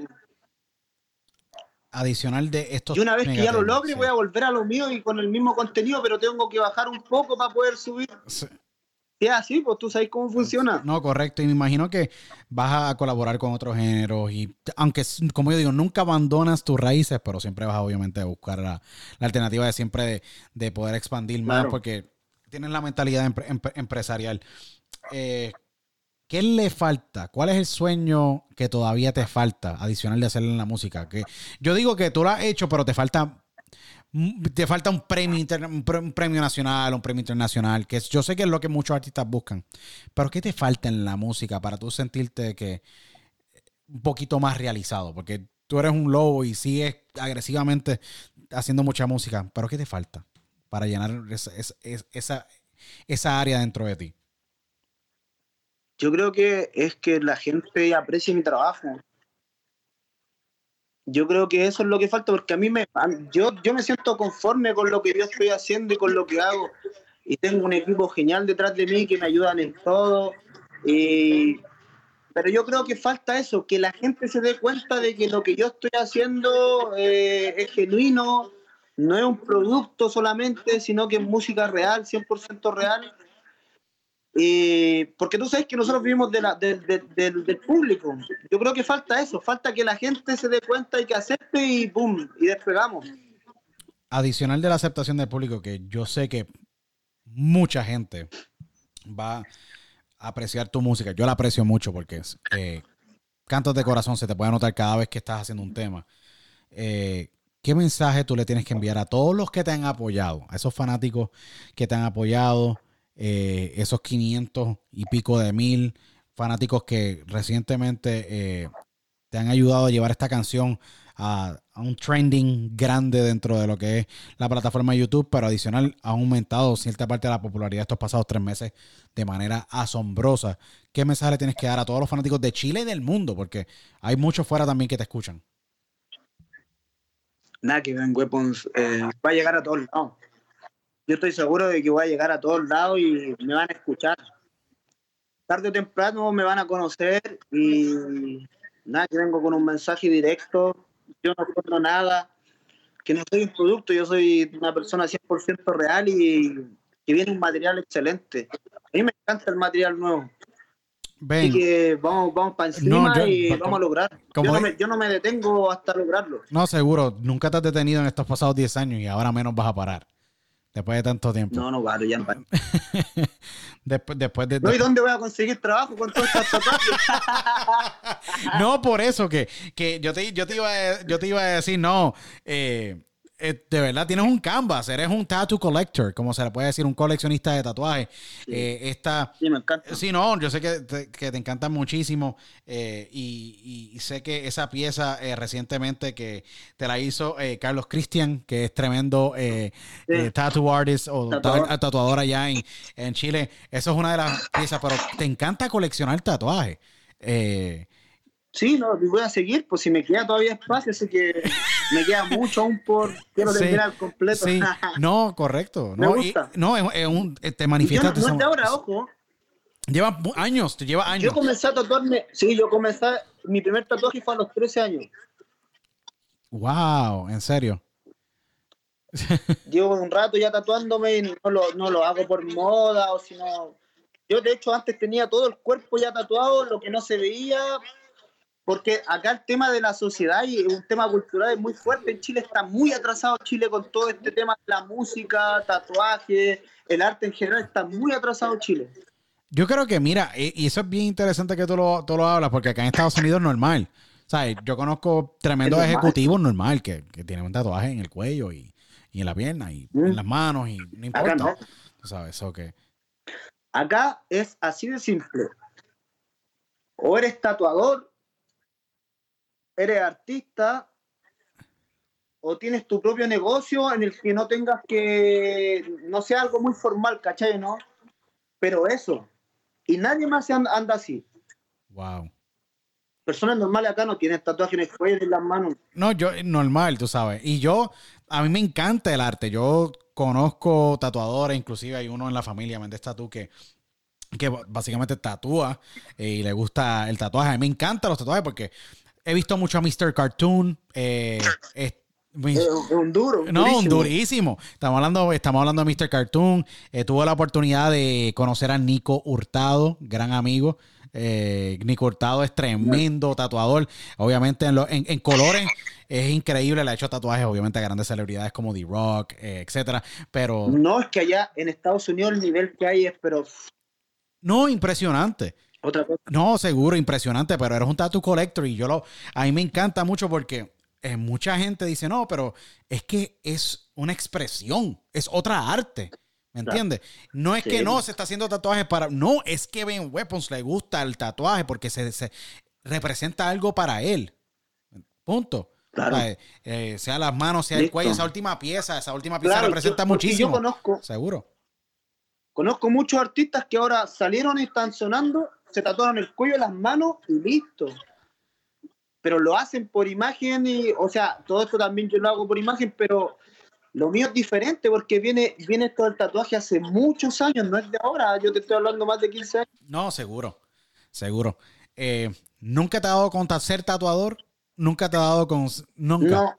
Adicional de estos... Y una vez que ya lo logre, sí. voy a volver a lo mío y con el mismo contenido, pero tengo que bajar un poco para poder subir. Sí. Es así, pues tú sabes cómo funciona. No, correcto. Y me imagino que vas a colaborar con otros géneros. Y aunque, como yo digo, nunca abandonas tus raíces, pero siempre vas obviamente a buscar la, la alternativa de siempre de, de poder expandir más Claro. porque tienes la mentalidad empre- empre- empresarial. eh, ¿qué le falta? ¿Cuál es el sueño que todavía te falta adicional de hacer en la música? Que yo digo que tú lo has hecho, pero te falta te falta un premio, inter- un pre- un premio nacional, un premio internacional, que es- yo sé que es lo que muchos artistas buscan, pero ¿qué te falta en la música para tú sentirte que un poquito más realizado? Porque tú eres un lobo y sigues agresivamente haciendo mucha música, pero ¿qué te falta para llenar esa, esa, esa, área dentro de ti? Yo creo que es que la gente aprecie mi trabajo. Yo creo que eso es lo que falta, porque a mí me, a- yo, yo me siento conforme con lo que yo estoy haciendo y con lo que hago. Y tengo un equipo genial detrás de mí que me ayudan en todo. Y- pero yo creo que falta eso, que la gente se dé cuenta de que lo que yo estoy haciendo eh, es genuino, no es un producto solamente, sino que es música real, 100% real. Eh, porque tú sabes que nosotros vivimos de la- del- del- del- público. Yo creo que falta eso, falta que la gente se dé cuenta y que acepte y ¡pum! Y despegamos. Adicional de la aceptación del público, que yo sé que mucha gente va a apreciar tu música. Yo la aprecio mucho porque eh, cantos de corazón se te puede notar cada vez que estás haciendo un tema. Eh, ¿Qué mensaje tú le tienes que enviar a todos los que te han apoyado? A esos fanáticos que te han apoyado, eh, esos 500 y pico de mil fanáticos que recientemente eh, te han ayudado a llevar esta canción a, un trending grande dentro de lo que es la plataforma de YouTube, pero adicional ha aumentado cierta parte de la popularidad estos pasados tres meses de manera asombrosa. ¿Qué mensaje le tienes que dar a todos los fanáticos de Chile y del mundo? Porque hay muchos fuera también que te escuchan. Nada, que Weapons eh, va a llegar a todos. Yo estoy seguro de que voy a llegar a todos lados y me van a escuchar. Tarde o temprano me van a conocer y nada, que vengo con un mensaje directo. Yo no cobro nada, que no soy un producto, yo soy una persona 100% real y que viene un material excelente. A mí me encanta el material nuevo. Así que vamos, vamos para encima No, yo- y vamos a lograr. Yo no, me, yo no me detengo hasta lograrlo. no, seguro, nunca te has detenido en estos pasados 10 años y ahora menos vas a parar. Después de tanto tiempo. No, no paro, ya no después, después de, No, ¿y dónde voy a conseguir trabajo con todas estas? No, por eso que, que yo, te, yo, te iba a, yo te iba a decir, no, eh, eh, de verdad tienes un canvas, eres un tattoo collector, como se le puede decir, un coleccionista de tatuajes. Eh, esta, Sí, me encanta. sí, no, yo sé que te, que te encantan muchísimo eh, y, y sé que esa pieza eh, recientemente que te la hizo Carlos Cristian, que es tremendo Sí. tattoo artist o Tatuador. ta- tatuador allá en, en Chile. Eso es una de las piezas, pero te encanta coleccionar tatuajes. Sí, no, voy a seguir, pues si me queda todavía espacio, así que me queda mucho aún por. Quiero Sí, terminar completo. Sí, no, correcto. Me No, gusta. y- no es, es un, te Y yo no, de ahora, ojo. Lleva años, te lleva años. Yo comencé a tatuarme. Sí, yo comencé. Mi primer tatuaje fue a los 13 años. Wow, en serio. Llevo un rato ya tatuándome y no lo, no lo hago por moda o si no. Yo, de hecho, antes tenía todo el cuerpo ya tatuado, lo que no se veía. Porque acá el tema de la sociedad y un tema cultural es muy fuerte. En Chile está muy atrasado Chile con todo este tema de la música, tatuaje, el arte en general. Está muy atrasado Chile. Yo creo que, mira, y eso es bien interesante que tú lo, tú lo hablas, porque acá en Estados Unidos es normal. ¿Sabes? Yo conozco tremendos normal. ejecutivos normal que, que tienen un tatuaje en el cuello y, y en la pierna y Mm. en las manos y no importa. Acá no. Tú sabes, eso que. Acá es así de simple. O eres tatuador, eres artista, o tienes tu propio negocio en el que no tengas que, no sea algo muy formal, ¿cachai? ¿No? Pero eso. Y nadie más anda, anda así. Wow. Personas normales acá no tienen tatuajes en el cuello en las manos. No, yo, normal, tú sabes. Y yo, a mí me encanta el arte. Yo conozco tatuadores, inclusive hay uno en la familia, Méndez Tatú, que, que básicamente tatúa eh, y le gusta el tatuaje. A mí me encantan los tatuajes porque he visto mucho a Mr. Cartoon. eh, mi- un duro. no, un durísimo. Estamos hablando, estamos hablando de Mr. Cartoon. Eh, tuve la oportunidad de conocer a Nico Hurtado, gran amigo. Eh, Nico Hurtado es tremendo tatuador. Obviamente en, lo- en- en colores es increíble. Le ha hecho tatuajes, obviamente, a grandes celebridades como The Rock, eh, etcétera. Pero No, es que allá en Estados Unidos el nivel que hay es, pero No, impresionante. Otra cosa. No, seguro, impresionante, pero eres un tattoo collector y yo lo, a mí me encanta mucho porque eh, mucha gente dice, no, pero es que es una expresión, es otra arte. ¿Me entiendes? No es que no se está haciendo tatuajes para. No, es que Ben Weapons le gusta el tatuaje porque se, se representa algo para él. Punto. Claro. O sea, eh, sea las manos, sea el cuello, esa última pieza, esa última pieza Claro, representa yo- muchísimo. Yo conozco, Seguro. conozco muchos artistas que ahora salieron y están sonando, se tatuaron el cuello, las manos y listo. Pero lo hacen por imagen y, o sea, todo esto también yo lo hago por imagen, pero lo mío es diferente porque viene, viene esto del tatuaje hace muchos años, no es de ahora, yo te estoy hablando más de 15 años. No, seguro. Seguro. Eh, ¿Nunca te ha dado con ser tatuador? ¿Nunca te ha dado con. Nunca. No.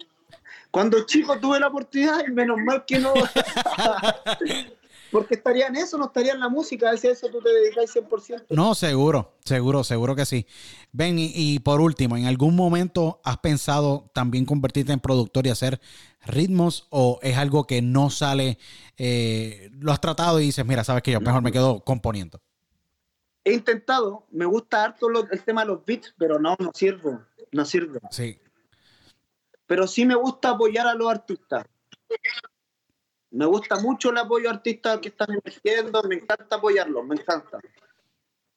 Cuando chico tuve la oportunidad y menos mal que no. porque estaría en eso, no estaría en la música, a eso tú te dedicas 100%. No, seguro, seguro, seguro que sí. Ven, y, y por último, ¿en algún momento has pensado también convertirte en productor y hacer ritmos o es algo que no sale, eh, lo has tratado y dices, mira, sabes que yo mejor me quedo componiendo? He intentado, me gusta harto lo- el tema de los beats, pero no, no sirvo, no sirve. Sí, Pero sí me gusta apoyar a los artistas. Me gusta mucho el apoyo a que están emergiendo, me encanta apoyarlos, me encanta.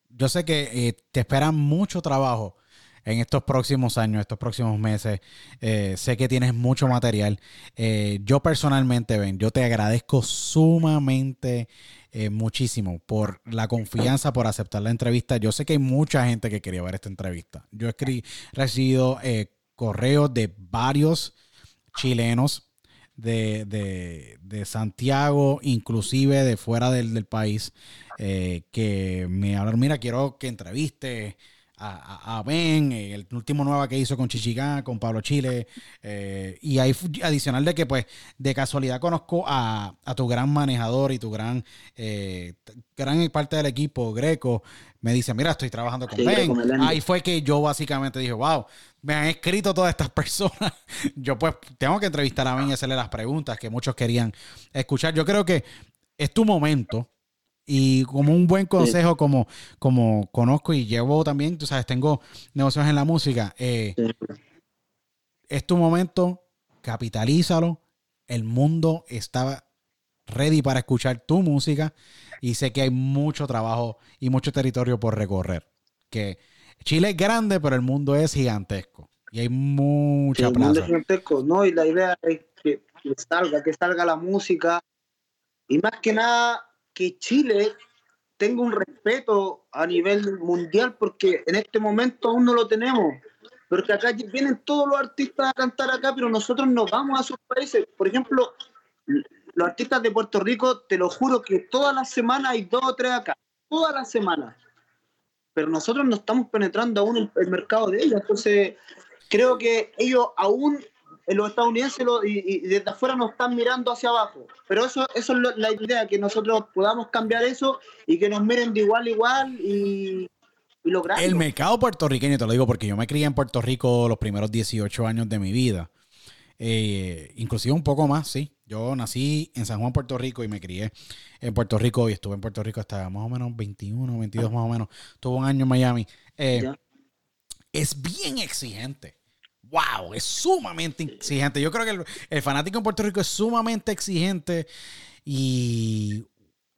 yo sé que eh, te espera mucho trabajo en estos próximos años, estos próximos meses. Eh, sé que tienes mucho material. Eh, yo personalmente, Ben, yo te agradezco sumamente muchísimo por la confianza, por aceptar la entrevista. Yo sé que hay mucha gente que quería ver esta entrevista. Yo he recibido correos de varios chilenos de, de- de Santiago, inclusive de fuera del, del país, eh, que me hablaron, mira, quiero que entreviste a, a- Ben, el último nueva que hizo con Chichigán, con Pablo Chile, eh, y fu- adicional de que pues de casualidad conozco a, a tu gran manejador y tu gran, eh, gran parte del equipo, Greco, me dice, mira, estoy trabajando con Sí, Ben. Ahí fue que yo básicamente dije, wow, me han escrito todas estas personas. Yo pues tengo que entrevistar a Ben y hacerle las preguntas que muchos querían escuchar. Yo creo que es tu momento. Y como un buen consejo, como, como conozco y llevo también, tú sabes, tengo negocios en la música, eh, es tu momento, capitalízalo. El mundo está ready para escuchar tu música y sé que hay mucho trabajo y mucho territorio por recorrer. Que Chile es grande, pero el mundo es gigantesco y hay mucha el mundo es gigantesco, ¿no? Y la idea es que, que salga, que salga la música. Y más que nada, que Chile tenga un respeto a nivel mundial, porque en este momento aún no lo tenemos. Porque acá vienen todos los artistas a cantar acá, pero nosotros nos vamos a sus países. Por ejemplo, los artistas de Puerto Rico, te lo juro que todas las semanas hay dos o tres acá. Todas las semanas. Pero nosotros no estamos penetrando aún el, mercado de ellos. Entonces, creo que ellos aún, eh, los estadounidenses y, desde afuera nos están mirando hacia abajo. Pero eso, eso es la idea, que nosotros podamos cambiar eso y que nos miren de igual a igual y, y. El mercado puertorriqueño, te lo digo porque yo me crié en Puerto Rico los primeros 18 años de mi vida. Eh, inclusive un poco más, sí. Yo nací en San Juan, Puerto Rico y me crié en Puerto Rico y estuve en Puerto Rico hasta más o menos 21, 22 más o menos. Tuve un año en Miami. Eh, es bien exigente. Wow, es sumamente exigente. Yo creo que el, el fanático en Puerto Rico es sumamente exigente y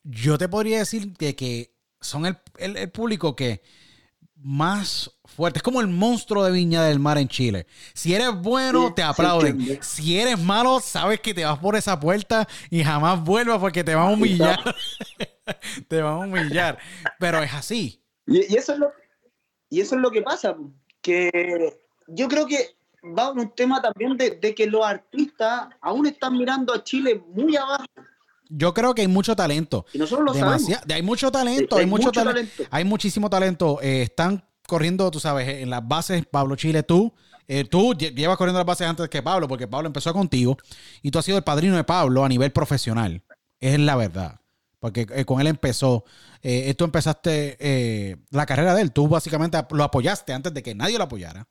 yo te podría decir que, que son el, el- el público que más fuerte. Es como el monstruo de Viña del Mar en Chile. Si eres bueno, te aplauden. si eres malo, sabes que te vas por esa puerta y jamás vuelvas porque te van a humillar. te van a humillar. Pero es así. Y, y eso es lo, y eso es lo que pasa, que yo creo que va un tema también de, de que los artistas aún están mirando a Chile muy abajo. Yo creo que hay mucho talento. Y nosotros lo Demasiado. Hay mucho talento, hay, hay mucho, mucho tale- talento. Hay muchísimo talento. Eh, están corriendo, tú sabes, en las bases, Pablo Chile, tú. eh, tú lle- llevas corriendo las bases antes que Pablo, porque Pablo empezó contigo y tú has sido el padrino de Pablo a nivel profesional. Es la verdad. Porque eh, con él empezó. eh, tú empezaste la carrera de él. Tú básicamente lo apoyaste antes de que nadie lo apoyara.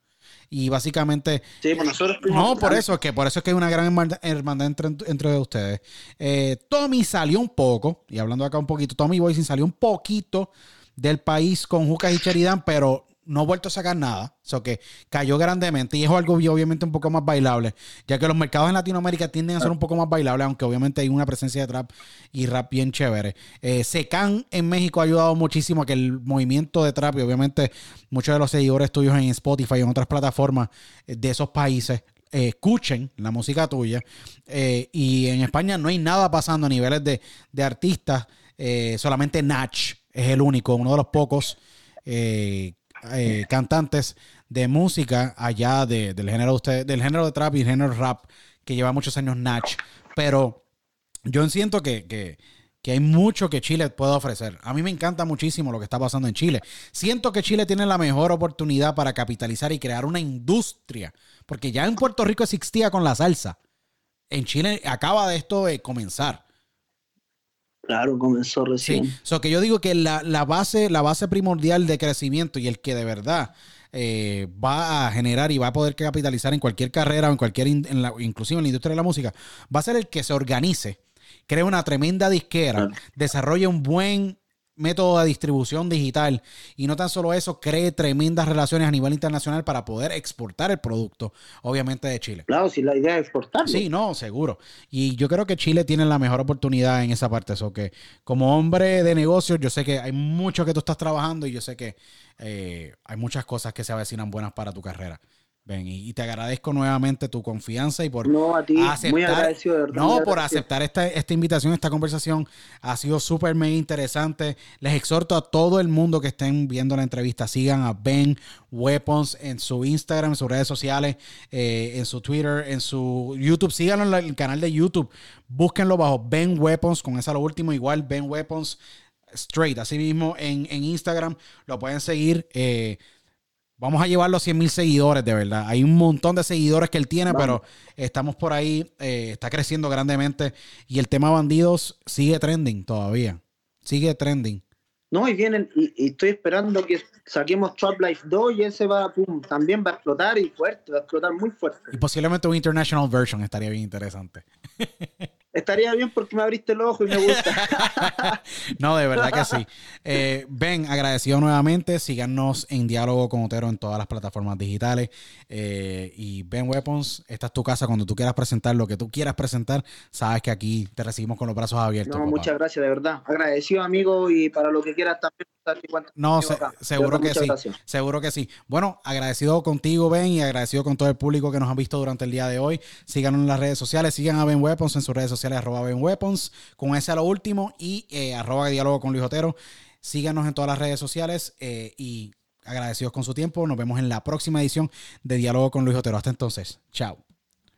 Y básicamente Sí, pues nosotros no, por eso es que por eso es que hay una gran hermandad, entre, entre ustedes. Eh, Tommy salió un poco, y hablando acá un poquito, Tommy Boysin salió un poquito del país con Jucas y Cheridán, pero no ha vuelto a sacar nada. O que cayó grandemente y es algo obviamente un poco más bailable, ya que los mercados en Latinoamérica tienden a ser un poco más bailables, aunque obviamente hay una presencia de trap y rap bien chévere. Eh, Secan en México ha ayudado muchísimo a que el movimiento de trap y obviamente muchos de los seguidores tuyos en Spotify y en otras plataformas eh, de esos países eh, escuchen la música tuya. Eh, y en España no hay nada pasando a niveles de, de artistas. solamente Natch es el único, uno de los pocos cantantes de música allá de, del género de del género de trap y género rap que lleva muchos años Natch. Pero yo siento que, que, que, hay mucho que Chile puede ofrecer. A mí me encanta muchísimo lo que está pasando en Chile. Siento que Chile tiene la mejor oportunidad para capitalizar y crear una industria. Porque ya en Puerto Rico existía con la salsa. En Chile acaba de esto de comenzar. Claro, comenzó recién. Sí, so que yo digo que la, base, la base primordial de crecimiento y el que de verdad eh, va a generar y va a poder capitalizar en cualquier carrera o en cualquier, en la, inclusive en la industria de la música, va a ser el que se organice, cree una tremenda disquera, desarrolle un buen método de distribución digital y no tan solo eso, cree tremendas relaciones a nivel internacional para poder exportar el producto, obviamente de Chile. Claro, si la idea es exportarlo. Sí, no, seguro. Y yo creo que Chile tiene la mejor oportunidad en esa parte. Eso que como hombre de negocios, yo sé que hay mucho que tú estás trabajando y yo sé que eh, hay muchas cosas que se avecinan buenas para tu carrera. Ven, y, te agradezco nuevamente tu confianza y por no, a ti, aceptar, muy agradecido, de verdad, no, por aceptar esta, esta invitación, esta conversación. Ha sido súper mega interesante. Les exhorto a todo el mundo que estén viendo la entrevista, sigan a Ben Weapons en su Instagram, en sus redes sociales, eh, en su Twitter, en su YouTube. Síganlo en el canal de YouTube. Búsquenlo bajo Ben Weapons, con esa lo último, igual Ben Weapons Straight. Así mismo en, en Instagram lo pueden seguir. Eh, Vamos a llevarlo a 100 mil seguidores, de verdad. Hay un montón de seguidores que él tiene, pero estamos por ahí, eh, está creciendo grandemente. Y el tema bandidos sigue trending todavía. Sigue trending. No, y vienen, y, estoy esperando que saquemos Trap Life 2 y ese va, pum, también va a explotar y fuerte, va a explotar muy fuerte. Y posiblemente un international version estaría bien interesante. estaría bien porque me abriste el ojo y me gusta. no, de verdad que sí. Eh, ben, agradecido nuevamente. Síganos en Diálogo con Otero en todas las plataformas digitales. Eh, y Ben Weapons, esta es tu casa. Cuando tú quieras presentar lo que tú quieras presentar, sabes que aquí te recibimos con los brazos abiertos. No, muchas gracias, de verdad. Agradecido, amigo, y para lo que quieras también. No, seguro que sí. Seguro que sí. Bueno, agradecido contigo, Ben, y agradecido con todo el público que nos ha visto durante el día de hoy. Síganos en las redes sociales. Sigan a Ben Weapons en sus redes sociales arroba Ben Weapons, con ese a lo último, y eh, arroba diálogo con Luis Otero. Síganos en todas las redes sociales eh, y agradecidos con su tiempo. Nos vemos en la próxima edición de Diálogo con Luis Otero. Hasta entonces, chao.